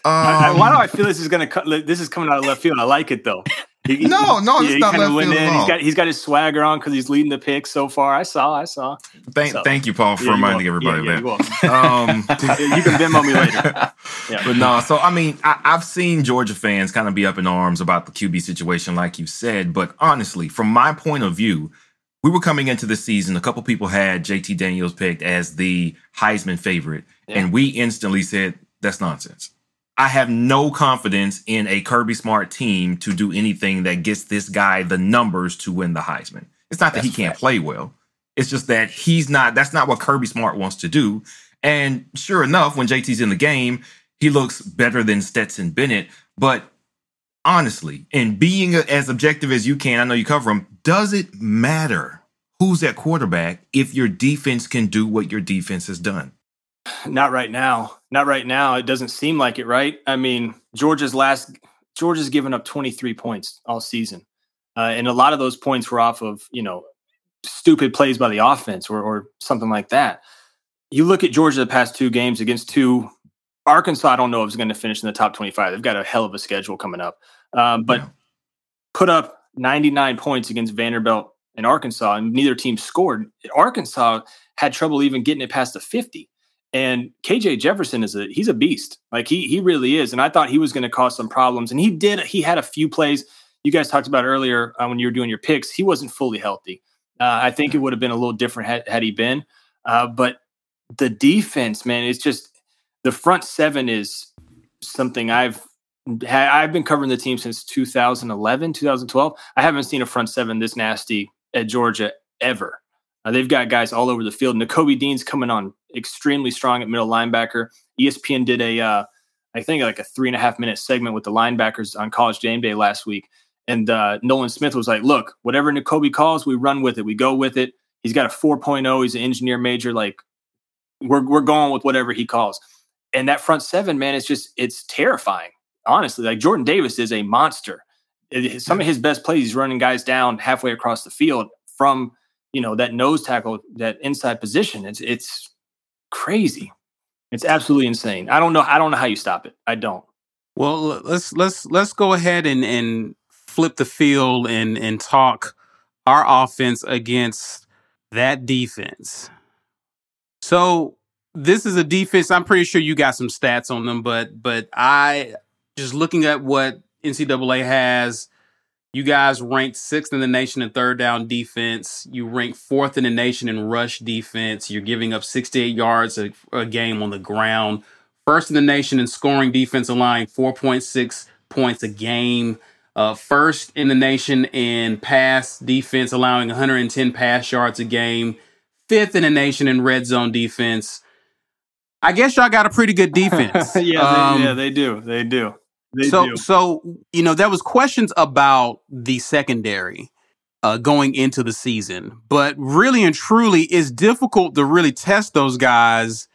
I, why do I feel this is going to this is coming out of left field? I like it though. He, no, no, yeah, it's not left field in. He's got he's got his swagger on because he's leading the pick so far. I saw, I saw. Thank, so, thank you, Paul, for yeah, reminding everybody yeah, that. um, [laughs] you can Venmo me later. [laughs] Yeah. But no, so I mean, I, I've seen Georgia fans kind of be up in arms about the QB situation, like you said. But honestly, from my point of view, we were coming into the season. A couple people had JT Daniels picked as the Heisman favorite, and we instantly said that's nonsense. I have no confidence in a Kirby Smart team to do anything that gets this guy the numbers to win the Heisman. It's not that he can't play well. It's just that he's not, that's not what Kirby Smart wants to do. And sure enough, when JT's in the game, he looks better than Stetson Bennett. But honestly, and being as objective as you can, I know you cover them, does it matter who's at quarterback if your defense can do what your defense has done? Not right now. Not right now. It doesn't seem like it, right? I mean, Georgia's last Georgia's given up 23 points all season. Uh, and a lot of those points were off of, you know, stupid plays by the offense or, or something like that. You look at Georgia the past two games against two Arkansas, I don't know if it's going to finish in the top 25. They've got a hell of a schedule coming up. Um, but yeah. put up 99 points against Vanderbilt and Arkansas, and neither team scored. Arkansas had trouble even getting it past the 50. And KJ Jefferson is a he's a beast. Like he he really is. And I thought he was going to cause some problems. And he did. He had a few plays you guys talked about earlier uh, when you were doing your picks. He wasn't fully healthy. Uh, I think it would have been a little different had, had he been. Uh, but the defense, man, it's just the front seven is something I've had. I've been covering the team since 2011, 2012. I haven't seen a front seven this nasty at Georgia ever. Uh, they've got guys all over the field. Nakobe Dean's coming on extremely strong at middle linebacker. ESPN did a, uh, I think like a three and a half minute segment with the linebackers on College Game Day last week, and uh, Nolan Smith was like, "Look, whatever Nakobe calls, we run with it. We go with it. He's got a 4.0. He's an engineer major. Like we're we're going with whatever he calls." And that front seven, man, it's just it's terrifying. Honestly, like Jordan Davis is a monster. some of his best plays, he's running guys down halfway across the field from you know that nose tackle, that inside position. It's it's crazy. It's absolutely insane. I don't know. I don't know how you stop it. I don't. Well, let's let's let's go ahead and and flip the field and and talk our offense against that defense. So this is a defense. I'm pretty sure you got some stats on them, but but I just looking at what NCAA has you guys ranked sixth in the nation in third down defense. You rank fourth in the nation in rush defense. You're giving up 68 yards a, a game on the ground. First in the nation in scoring defense, allowing 4.6 points a game. Uh, first in the nation in pass defense, allowing 110 pass yards a game. Fifth in the nation in red zone defense. I guess y'all got a pretty good [laughs] defense. yeah, um, they, yeah, they do. They do. They so, do. so you know, there was questions about the secondary uh, going into the season, but really and truly, it's difficult to really test those guys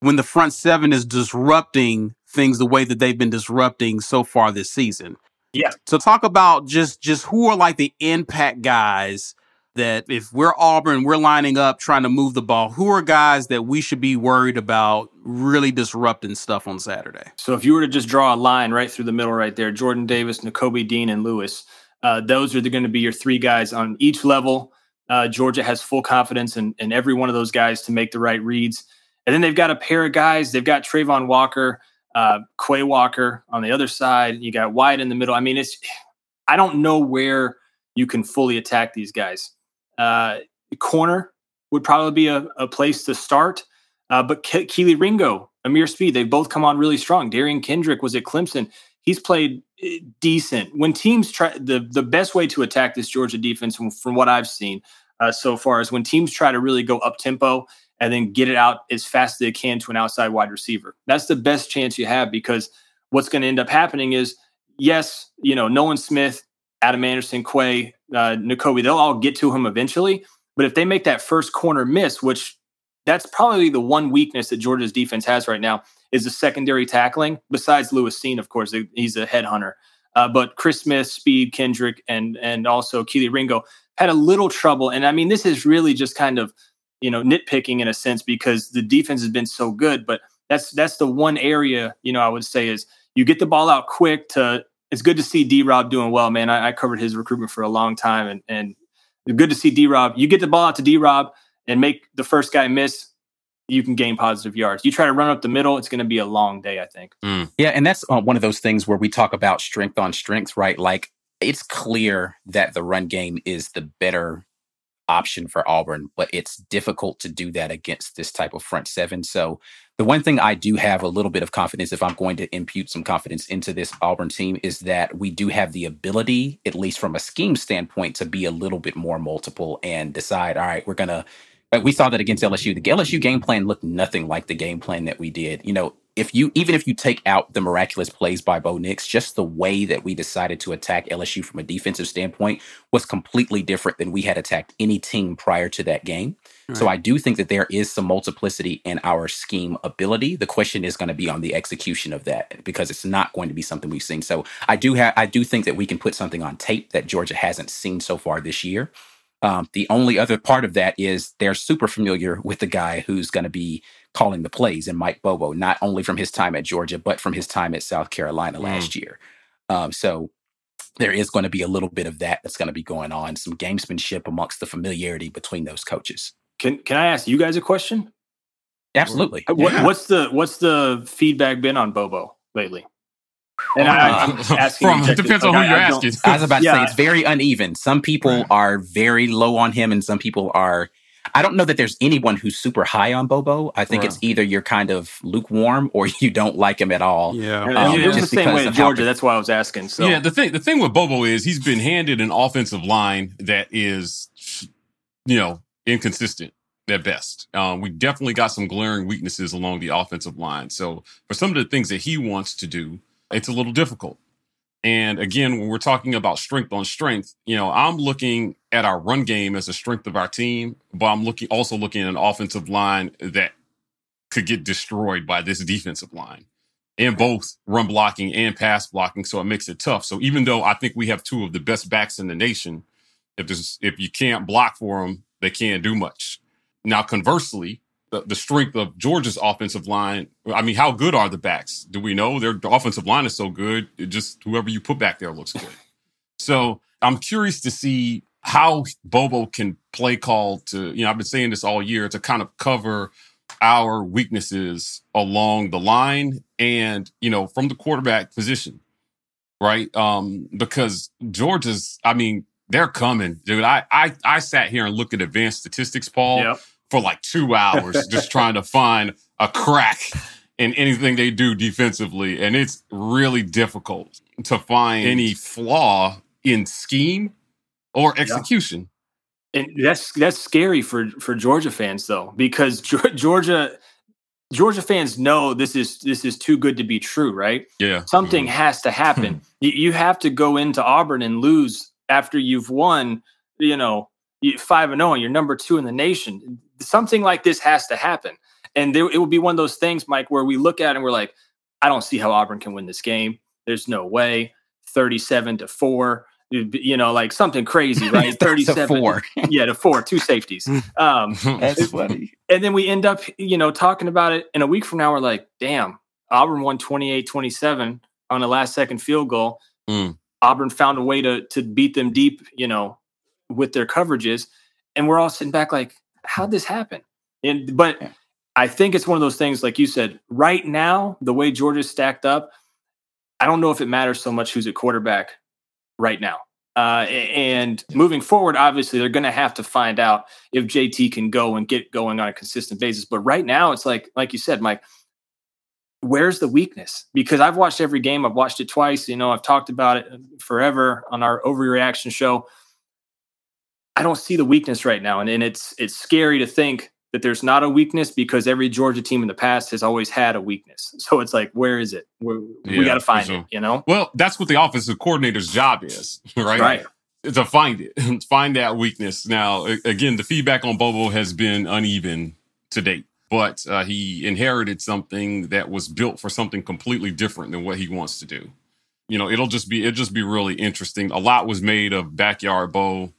when the front seven is disrupting things the way that they've been disrupting so far this season. Yeah. So talk about just just who are like the impact guys that if we're Auburn, we're lining up trying to move the ball. Who are guys that we should be worried about really disrupting stuff on Saturday? So if you were to just draw a line right through the middle, right there, Jordan Davis, Nakobe Dean, and Lewis, uh, those are going to be your three guys on each level. Uh, Georgia has full confidence in, in every one of those guys to make the right reads. And then they've got a pair of guys. They've got Travon Walker, uh, Quay Walker on the other side. You got Wyatt in the middle. I mean, it's I don't know where you can fully attack these guys. Uh, corner would probably be a, a place to start. Uh, but Ke- Kelee Ringo, Ameer Speed, they've both come on really strong. Derion Kendrick was at Clemson. He's played eh, decent. When teams try, the, the best way to attack this Georgia defense, from, from what I've seen uh, so far, is when teams try to really go up tempo and then get it out as fast as they can to an outside wide receiver. That's the best chance you have because what's going to end up happening is, yes, you know, Nolan Smith, Adam Anderson, Quay, uh, Nakobe, they'll all get to him eventually. But if they make that first corner miss, which that's probably the one weakness that Georgia's defense has right now, is the secondary tackling. Besides Lewis Cine, of course, he's a headhunter. Uh, but Chris Smith, Speed, Kendrick, and and also Kelee Ringo had a little trouble. And I mean, this is really just kind of you know nitpicking in a sense because the defense has been so good. But that's that's the one area you know I would say is you get the ball out quick to. It's good to see D Rob doing well, man. I, I covered his recruitment for a long time, and and good to see D Rob. You get the ball out to D Rob and make the first guy miss you can gain positive yards. You try to run up the middle, it's going to be a long day, I think. Mm. Yeah, and that's uh, one of those things where we talk about strength on strength, right? Like it's clear that the run game is the better option for Auburn, but it's difficult to do that against this type of front seven. So the one thing I do have a little bit of confidence if I'm going to impute some confidence into this Auburn team is that we do have the ability, at least from a scheme standpoint, to be a little bit more multiple and decide, all right, we're going to we saw that against LSU. The LSU game plan looked nothing like the game plan that we did. You know, if you even if you take out the miraculous plays by Bo Nix, just the way that we decided to attack LSU from a defensive standpoint was completely different than we had attacked any team prior to that game. Right. So I do think that there is some multiplicity in our scheme ability. The question is going to be on the execution of that because it's not going to be something we've seen. So I do have I do think that we can put something on tape that Georgia hasn't seen so far this year. Um, the only other part of that is they're super familiar with the guy who's going to be calling the plays and Mike Bobo, not only from his time at Georgia, but from his time at South Carolina mm. last year. Um, so there is going to be a little bit of that that's going to be going on, some gamesmanship amongst the familiarity between those coaches. Can Can I ask you guys a question? Absolutely. What, yeah. What's the What's the feedback been on Bobo lately? And I, am [laughs] asking. From, depends on who you're asking. I was about to yeah. say it's very uneven. Some people right. are very low on him, and some people are. I don't know that there's anyone who's super high on Bobo. I think right. it's either you're kind of lukewarm or [laughs] you don't like him at all. Yeah, um, it was the same way in Georgia. That's why I was asking. So yeah, the thing the thing with Bobo is he's been handed an offensive line that is, you know, inconsistent at best. Um, we definitely got some glaring weaknesses along the offensive line. So for some of the things that he wants to do, it's a little difficult. And again, when we're talking about strength on strength, you know, I'm looking at our run game as a strength of our team, but I'm looking also looking at an offensive line that could get destroyed by this defensive line in both run blocking and pass blocking. So it makes it tough. So even though I think we have two of the best backs in the nation, if there's if you can't block for them, they can't do much. Now, conversely, the, the strength of Georgia's offensive line. I mean, how good are the backs? Do we know their offensive line is so good? It just whoever you put back there looks good. [laughs] so I'm curious to see how Bobo can play call to, you know, I've been saying this all year to kind of cover our weaknesses along the line and, you know, from the quarterback position, right? Um, because Georgia's, I mean, they're coming, dude. I I I sat here and looked at advanced statistics, Paul. Yep for like two hours [laughs] just trying to find a crack in anything they do defensively. And it's really difficult to find any flaw in scheme or execution. Yeah. And that's that's scary for for Georgia fans though, because Georgia Georgia fans know this is this is too good to be true, right? Yeah. Something mm-hmm. has to happen. you, you have to go into Auburn and lose after you've won, you know, five and zero, oh and you're number two in the nation. Something like this has to happen, and there, it will be one of those things, Mike, where we look at it and we're like, I don't see how Auburn can win this game. There's no way. Thirty-seven to four. You know, like something crazy, [laughs] right? Thirty-seven, to four. [laughs] yeah, to four, two safeties. [laughs] Um, That's funny. And then we end up, you know, talking about it. And a week from now, we're like, damn, Auburn won 28-27 on a last-second field goal. Mm. Auburn found a way to to beat them deep, you know, with their coverages, and we're all sitting back like, how'd this happen? And but I think it's one of those things, like you said, right now, the way Georgia's stacked up, I don't know if it matters so much who's at quarterback right now. Uh, and moving forward, obviously, they're going to have to find out if JT can go and get going on a consistent basis. But right now, it's like, like you said, Mike, where's the weakness? Because I've watched every game. I've watched it twice. You know, I've talked about it forever on our overreaction show. I don't see the weakness right now, and, and it's it's scary to think that there's not a weakness because every Georgia team in the past has always had a weakness. [laughs] So it's like, where is it? We're, yeah, we got to find it. You know. Well, that's what the offensive coordinator's job is, [laughs] right? Right. To find it, [laughs] find that weakness. Now, again, the feedback on Bobo has been uneven to date, but uh, he inherited something that was built for something completely different than what he wants to do. you know, it'll just be it'll just be really interesting. A lot was made of backyard bowl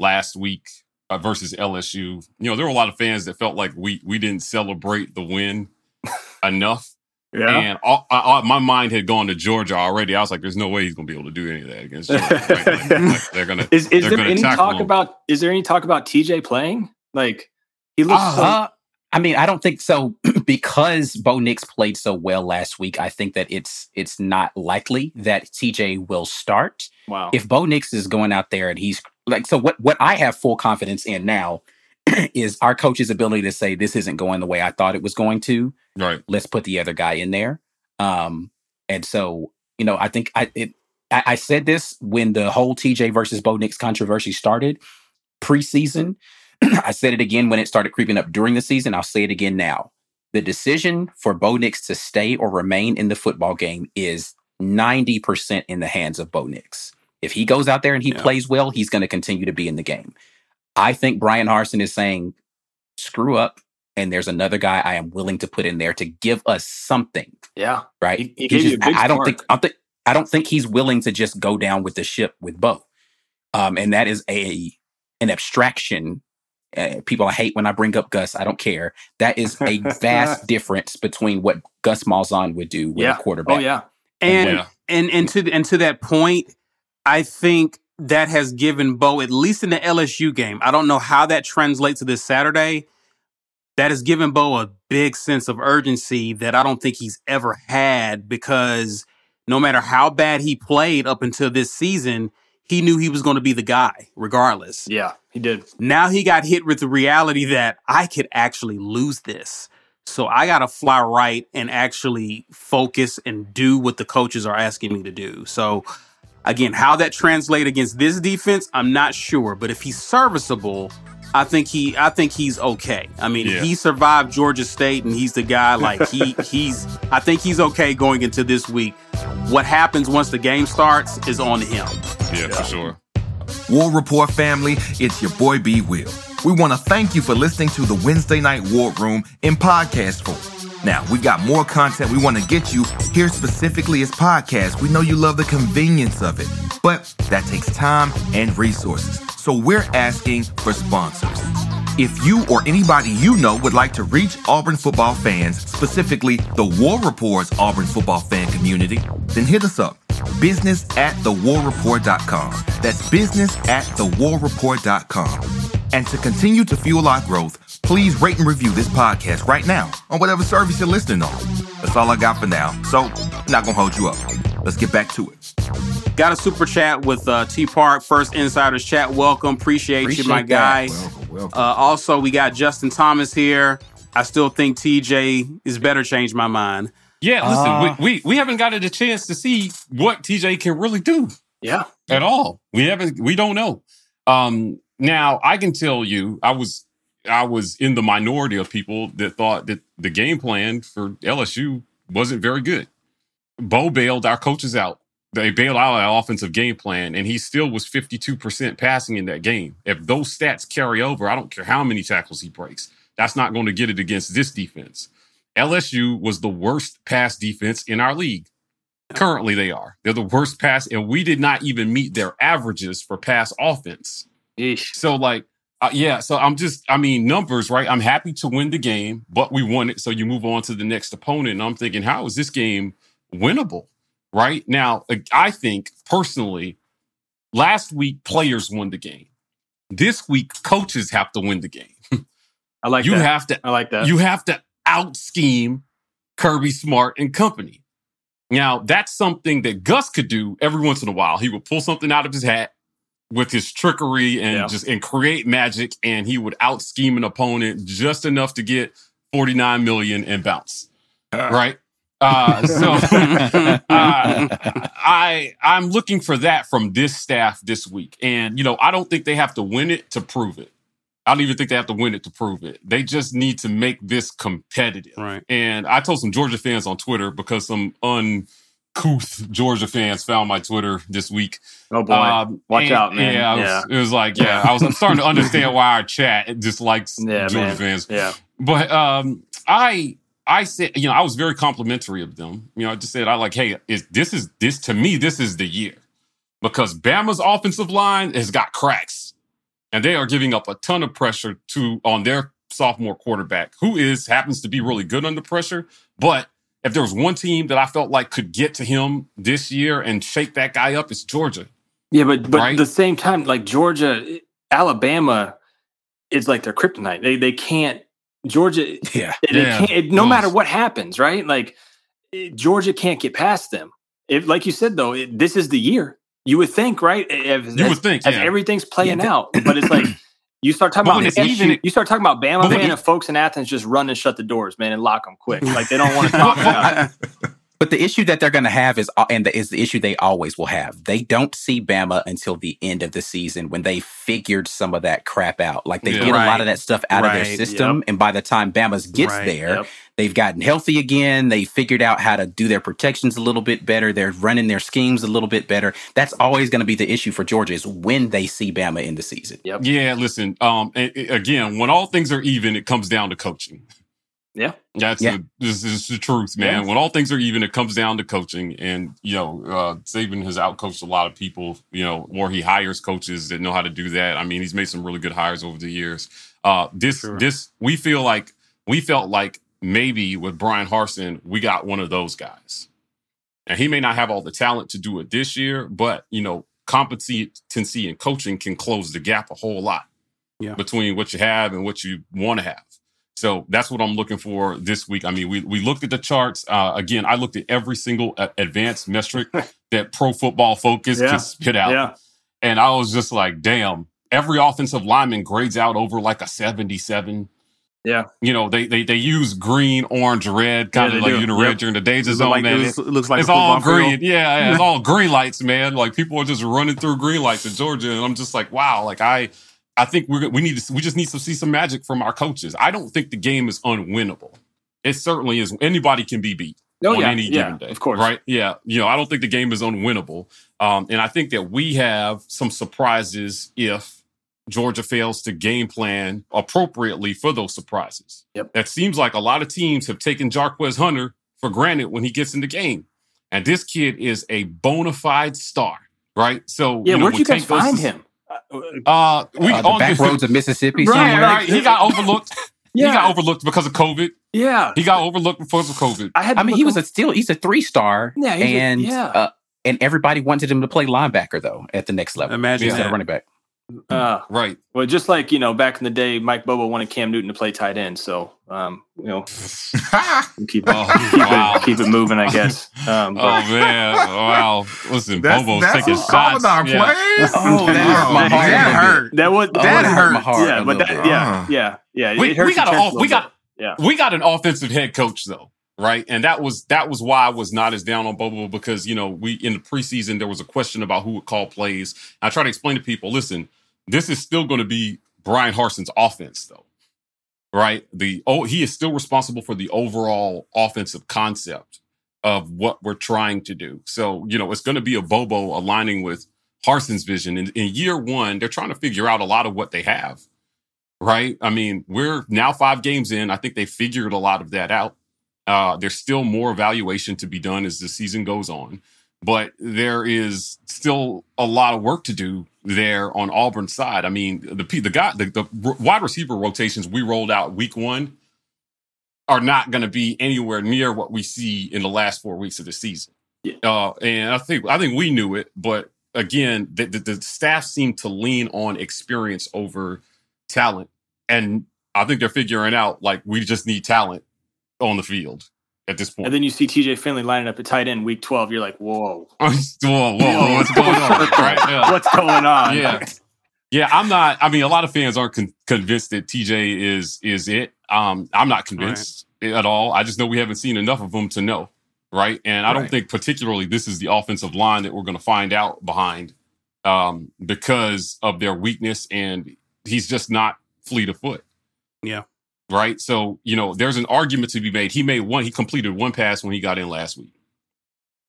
last week uh, versus LSU. You know, there were a lot of fans that felt like we we didn't celebrate the win [laughs] enough. Yeah. And all, I, I, my mind had gone to Georgia already. I was like, "There's no way he's going to be able to do any of that against Georgia." [laughs] Right? Like, like, they're gonna. Is, is there gonna any talk him. about? Is there any talk about TJ playing? Like he looks. so- Uh, I mean, I don't think so [clears throat] because Bo Nix played so well last week. I think that it's it's not likely that TJ will start. wow. If Bo Nix is going out there and he's like, so what? What I have full confidence in now [clears throat] is our coach's ability to say this isn't going the way I thought it was going to. Right. Let's put the other guy in there. Um, and so you know, I think I it. I, I said this when the whole TJ versus Bo Nix controversy started preseason. [clears throat] I said it again when it started creeping up during the season. I'll say it again now. The decision for Bo Nix to stay or remain in the football game is 90% in the hands of Bo Nix. If he goes out there and he Yeah. plays well, he's going to continue to be in the game. I think Bryan Harsin is saying, screw up. And there's another guy I am willing to put in there to give us something, yeah. right? He- he He just- I, I don't think I don't think I don't think he's willing to just go down with the ship with Bo. Um, and that is a an abstraction. Uh, people hate when I bring up Gus. I don't care. That is a vast [laughs] difference between what Gus Malzahn would do with Yeah. a quarterback. Oh yeah. And Yeah. and and to and to that point, I think that has given Bo at least in the LSU game. I don't know how that translates to this Saturday. That has given Bo a big sense of urgency that I don't think he's ever had because no matter how bad he played up until this season, he knew he was going to be the guy regardless. Yeah. He did. Now he got hit with the reality that I could actually lose this. So I got to fly right and actually focus and do what the coaches are asking me to do. So again, how that translate against this defense, I'm not sure, but if he's serviceable, I think he I think he's okay. I mean, Yeah. he survived Georgia State and he's the guy like he [laughs] he's I think he's okay going into this week. What happens once the game starts is on him. Yeah, for sure. War Report family, it's your boy B Will. We want to thank you for listening to the Wednesday Night War Room in podcast form. Now, we got more content we want to get you here specifically as podcasts. We know you love the convenience of it, but that takes time and resources. So we're asking for sponsors. If you or anybody you know would like to reach Auburn football fans, specifically the War Report's Auburn football fan community, then hit us up. Business at thewarreport.com. That's business at thewarreport.com. And to continue to fuel our growth, please rate and review this podcast right now on whatever service you're listening on. That's all I got for now. So, I'm not gonna hold you up. Let's get back to it. Got a super chat with uh, T Park, first insiders chat. Welcome. Appreciate, Appreciate you, my that. guy. Welcome, welcome. Uh, also, we got Justin Thomas here. I still think TJ is better. Change my mind. Yeah, listen, Uh, we, we we haven't gotten a chance to see what TJ can really do Yeah. at all. We haven't. We don't know. Um, now I can tell you, I was I was in the minority of people that thought that the game plan for LSU wasn't very good. Bo bailed our coaches out. They bailed out our offensive game plan, and he still was 52% passing in that game. If those stats carry over, I don't care how many tackles he breaks. That's not going to get it against this defense. LSU was the worst pass defense in our league. Currently, they are. They're the worst pass, and we did not even meet their averages for pass offense. Yeesh. So, like, uh, yeah. So I'm just, I mean, numbers, right? I'm happy to win the game, but we won it. So you move on to the next opponent. And I'm thinking, how is this game winnable? Right now, uh, I think personally, last week players won the game. This week, coaches have to win the game. [laughs] I like you that. have to I like that. you have to out scheme Kirby Smart and company. Now, that's something that Gus could do every once in a while. He would pull something out of his hat with his trickery and Yeah. just and create magic, and he would out scheme an opponent just enough to get 49 million and bounce. right? Uh, so [laughs] [laughs] uh, I I'm looking for that from this staff this week. And you know, I don't think they have to win it to prove it. I don't even think they have to win it to prove it. They just need to make this competitive. Right. And I told some Georgia fans on Twitter because some uncouth Georgia fans found my Twitter this week. oh boy. Um, Watch and- out, man. Yeah, I was- it was like, yeah, I was I'm starting to [laughs] understand why our chat dislikes yeah, Georgia man. fans. Yeah. But um, I I said, you know, I was very complimentary of them. You know, I just said, I like, hey, is this is this to me, this is the year because Bama's offensive line has got cracks, and they are giving up a ton of pressure to on their sophomore quarterback, who is happens to be really good under pressure. But if there was one team that I felt like could get to him this year and shake that guy up, it's Georgia. Yeah, but but right? at the same time, like Georgia, Alabama is like their kryptonite. They they can't Georgia. [laughs] Yeah, they yeah. can't. No mm. matter what happens, right? Like Georgia can't get past them. If, like you said though, it, this is the year. You would think, right? If, you as, would think, as everything's playing yeah. out, but it's like [clears throat] you start talking about issue, even, you start talking about Bama man, and folks in Athens just run and shut the doors, man, and lock them quick. [laughs] Like they don't want to talk [laughs] about it. But the issue that they're going to have is, uh, and the, is the issue they always will have. They don't see Bama until the end of the season when they figured some of that crap out. Like they yeah, get right. a lot of that stuff out right. of their system, yep. and by the time Bama's gets right. there, yep. they've gotten healthy again. They figured out how to do their protections a little bit better. They're running their schemes a little bit better. That's always going to be the issue for Georgia is when they see Bama in the season. Yep. Yeah, listen. Um, again, when all things are even, it comes down to coaching. [laughs] Yeah. That's yeah. The, this is the truth, man. Yeah. When all things are even, it comes down to coaching. And, you know, uh, Saban has outcoached a lot of people, you know, or he hires coaches that know how to do that. I mean, he's made some really good hires over the years. Uh, this, sure. this, we feel like, we felt like maybe with Bryan Harsin, we got one of those guys. And he may not have all the talent to do it this year, but, you know, competency and coaching can close the gap a whole lot yeah. between what you have and what you want to have. So that's what I'm looking for this week. I mean, we, we looked at the charts. Uh, again, I looked at every single uh, advanced metric [laughs] that Pro Football Focus yeah. can spit out. Yeah. And I was just like, damn, every offensive lineman grades out over like a 77. Yeah. You know, they they they use green, orange, red, kind yeah, of like you know, red yep. during the danger zone, like, man. It, looks like it's all green. Field. Yeah, it's [laughs] all green lights, man. Like people are just running through green lights in Georgia. And I'm just like, wow, like I I think we we need to we just need to see some magic from our coaches. I don't think the game is unwinnable. It certainly is. Anybody can be beat oh, on yeah, any yeah, given day, of course. Right? Yeah. You know, I don't think the game is unwinnable, um, and I think that we have some surprises if Georgia fails to game plan appropriately for those surprises. Yep. It seems like a lot of teams have taken Jarquez Hunter for granted when he gets in the game, and this kid is a bona fide star. Right? So yeah, you know, where'd you guys find him? Uh, we uh, the back the, roads of Mississippi. Right, somewhere. right. He got overlooked. yeah. [laughs] He got overlooked because of COVID. Yeah, he got overlooked because of COVID. I had. I mean, he was a still. He's a three star. Yeah, and a, yeah. Uh, and everybody wanted him to play linebacker though at the next level. Imagine instead that. of running back. Uh, right. Well, just like you know, back in the day, Mike Bobo wanted Cam Newton to play tight end. So, um, you know, [laughs] keep, it, oh, keep, wow. it, keep it moving, I guess. Um, oh man, wow! Listen, that's, Bobo's that's taking shots. Our yeah. plays. Oh, that, my heart that hurt. That was that oh, hurt. My heart yeah, but that, yeah, yeah, yeah. We, we got a, we got yeah. we got an offensive head coach though right? And that was that was why I was not as down on Bobo because you know we in the preseason there was a question about who would call plays. I try to explain to people, listen, this is still going to be Bryan Harsin's offense, though, right? The oh, he is still responsible for the overall offensive concept of what we're trying to do. So you know, it's going to be a Bobo aligning with Harsin's vision. In, in year one, they're trying to figure out a lot of what they have, right? I mean, we're now five games in. I think they figured a lot of that out. Uh, there's still more evaluation to be done as the season goes on but there is still a lot of work to do there on Auburn's side. I mean, the the guy the, the wide receiver rotations we rolled out week one are not going to be anywhere near what we see in the last four weeks of the season. Yeah. Uh, and I think I think we knew it, but again, the, the, the staff seemed to lean on experience over talent, and I think they're figuring out like we just need talent on the field at this point. And then you see TJ Finley lining up at tight end week 12. You're like, whoa. [laughs] whoa, whoa, whoa, what's going on? right? Yeah. What's going on? Yeah. Yeah, I'm not. I mean, a lot of fans aren't con- convinced that TJ is is it. Um, I'm not convinced right. at all. I just know we haven't seen enough of him to know, right? And I right. don't think particularly this is the offensive line that we're going to find out behind um, because of their weakness, and he's just not fleet of foot. Yeah right? So, you know, there's an argument to be made. He made one, he completed one pass when he got in last week.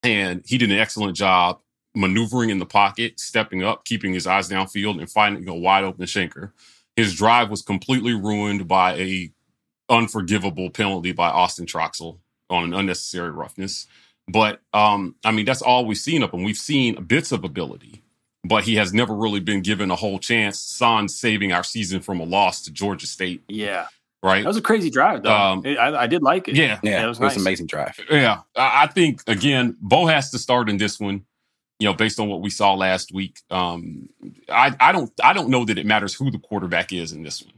And he did an excellent job maneuvering in the pocket, stepping up, keeping his eyes downfield, and finding a wide open shanker. His drive was completely ruined by a unforgivable penalty by Austin Troxell on an unnecessary roughness. But um, I mean, that's all we've seen of him. We've seen bits of ability, but he has never really been given a whole chance. Son saving our season from a loss to Georgia State. Yeah. Right. That was a crazy drive, though. Um, I, I did like it. Yeah. Yeah, it it was was, nice. an amazing drive. Yeah, I I think again, Bo has to start in this one. You know, based on what we saw last week. Um, I I don't I don't know that it matters who the quarterback is in this one.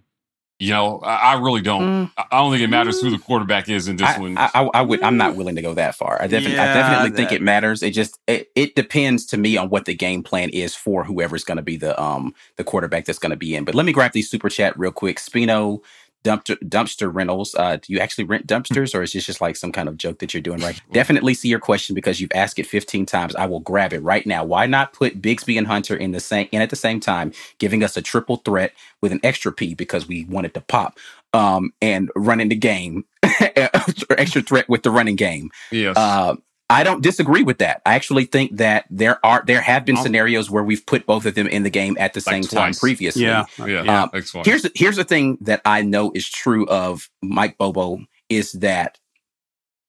You know, I, I really don't. I I don't think it matters who the quarterback is in this I, one. I, I, I would. I'm not willing to go that far. I definitely, I Yeah, definitely think it matters. It just, it, it depends to me on what the game plan is for whoever's going to be the um the quarterback that's going to be in. But let me grab these super chat real quick. Spino, dumpster dumpster rentals. Uh, do you actually rent dumpsters, or is this just like some kind of joke that you're doing? Right. definitely see your question because you've asked it 15 times. I will grab it right now. Why not put Bigsby and Hunter in the same in at the same time, giving us a triple threat with an extra P because we wanted to pop um, and running the game, [laughs] extra threat with the running game. yes. Uh, I don't disagree with that. I actually think that there are there have been Um, scenarios where we've put both of them in the game at the Like same time previously. Yeah. yeah, um, that's fine. Here's the, here's the thing that I know is true of Mike Bobo is that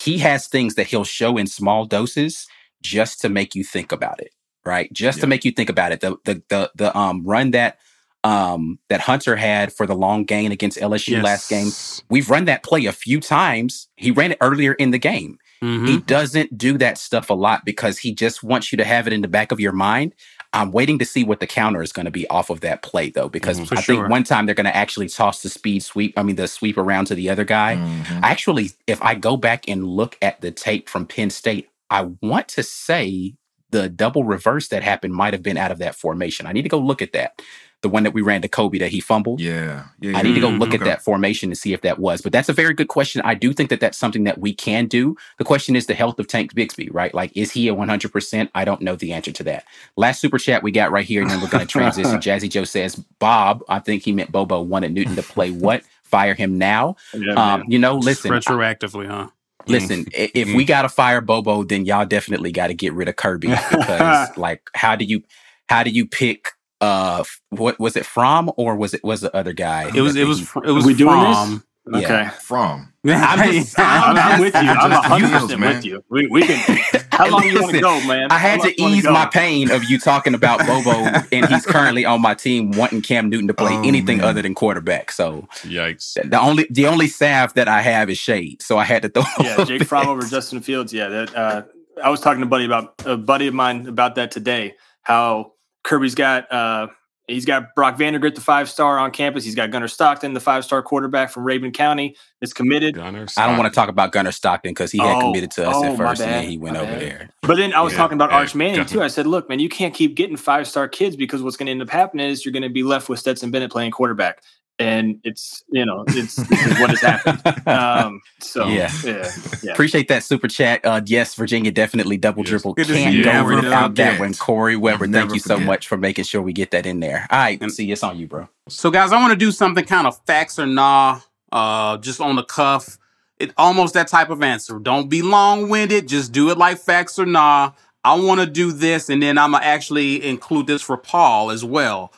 he has things that he'll show in small doses just to make you think about it, right? Just to make you think about it. The the the the um run that um that Hunter had for the long gain against LSU last game. We've run that play a few times. He ran it earlier in the game. Mhm. He doesn't do that stuff a lot because he just wants you to have it in the back of your mind. I'm waiting to see what the counter is going to be off of that play, though, because Mhm. I sure. think one time they're going to actually toss the speed sweep. I mean, the sweep around to the other guy. Mhm. Actually, if I go back and look at the tape from Penn State, I want to say the double reverse that happened might have been out of that formation. I need to go look at that. The one that we ran to Kobe that he fumbled. Yeah, yeah. I need to go look at that formation to see if that was. But that's a very good question. I do think that that's something that we can do. The question is the health of Tank Bigsby, right? Like, is he a 100%? I don't know the answer to that. Last super chat we got right here, and then we're going to transition. [laughs] Jazzy Joe says, Bob, I think he meant Bobo wanted Newton to play what? Fire him now. Yeah, Um, you know, listen, retroactively, huh? Listen, if we got to fire Bobo, then y'all definitely got to get rid of Kirby because, [laughs] like, how do you, how do you pick? Uh, what was it from, or was it was the other guy? It was it was he- fr- it was we doing this? From. yeah. Okay. From [laughs] I'm just- [laughs] I'm, I'm with you. I'm Just 100 heels, percent man. with you. We, we can. How long you want to go, man? I had to ease my pain of you talking about Bobo, [laughs] and he's currently on my team wanting Cam Newton to play Oh, anything man. other than quarterback. So Yikes. the only the only salve that I have is shade. So I had to throw. yeah, Jake Fromm over Justin Fields. Yeah, that uh, I was talking to buddy about a buddy of mine about that today. How Kirby's got uh, he's got Brock Vandagriff, the five star on campus. He's got Gunnar Stockton, the five star quarterback from Rabun County, is committed. Gunnar I don't want to talk about Gunnar Stockton because he had Oh, committed to us oh, at first, and then he went my over bad. there. But then I was Yeah, talking about yeah, Arch Manning got too. I said, look, man, you can't keep getting five star kids because what's going to end up happening is you're going to be left with Stetson Bennett playing quarterback. And it's, you know, it's this is what has happened. [laughs] Um, so, Yeah. yeah. yeah. Appreciate that super chat. Uh, yes, Virginia definitely double Yes. dribble. Good to Can't see you. go without that forget. one. Corey Weber, thank you so forget. much for making sure we get that in there. All right, and see, it's on you, bro. So, guys, I want to do something kind of facts or nah, uh, just on the cuff. It almost that type of answer. Don't be long winded. Just do it like facts or nah. I want to do this, and then I'm gonna actually include this for Paul as well.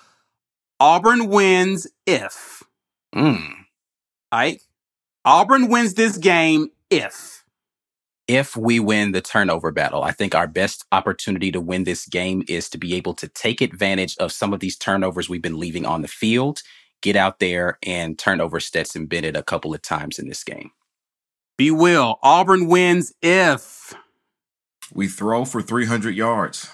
Auburn wins if. Mm. Right? Auburn wins this game if. if we win the turnover battle, I think our best opportunity to win this game is to be able to take advantage of some of these turnovers we've been leaving on the field, get out there and turn over Stetson Bennett a couple of times in this game. B Will. Auburn wins if. we throw for 300 yards.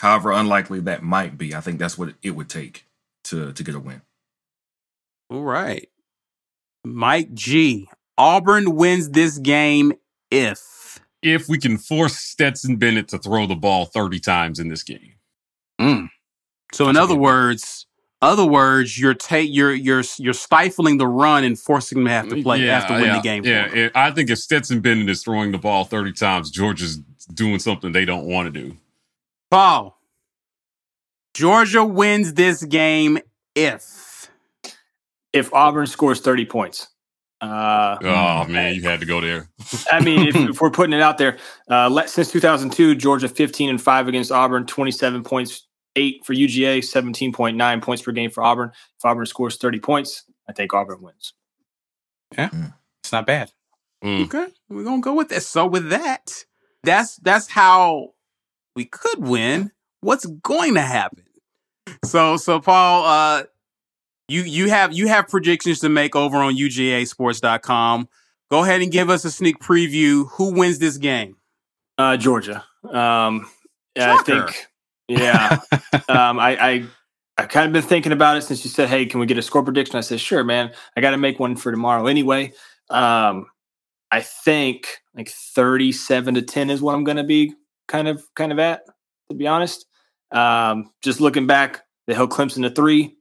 However unlikely that might be, I think that's what it would take to to get a win. All right. Mike G. Auburn wins this game if. If we can force Stetson Bennett to throw the ball 30 times in this game. Mm. So in other words, other words, you're take you're you're you're stifling the run and forcing them to have to play Yeah, have to win yeah, the game. Yeah, it- I think if Stetson Bennett is throwing the ball 30 times, Georgia's doing something they don't want to do. Paul. Georgia wins this game if. If Auburn scores 30 points. Uh, Oh, man, you had to go there. I mean, if, [laughs] if we're putting it out there, uh, let, since 2002, Georgia 15 and 5 against Auburn, 27 points, 8 for UGA, 17.9 points per game for Auburn. If Auburn scores 30 points, I think Auburn wins. Yeah, mm. it's not bad. Mm. Okay, we're gonna go with that. So with that, that's that's how we could win. What's going to happen? So so Paul, uh, you you have you have predictions to make over on UGASports.com. Go ahead and give us a sneak preview. Who wins this game? Uh, Georgia. Um, I think. Yeah. um, I, I I've kind of been thinking about it since you said, "Hey, can we get a score prediction?" I said, "Sure, man. I got to make one for tomorrow anyway." Um, I think like thirty-seven to ten is what I'm going to be kind of kind of at. To be honest, um, just looking back, they held Clemson to three.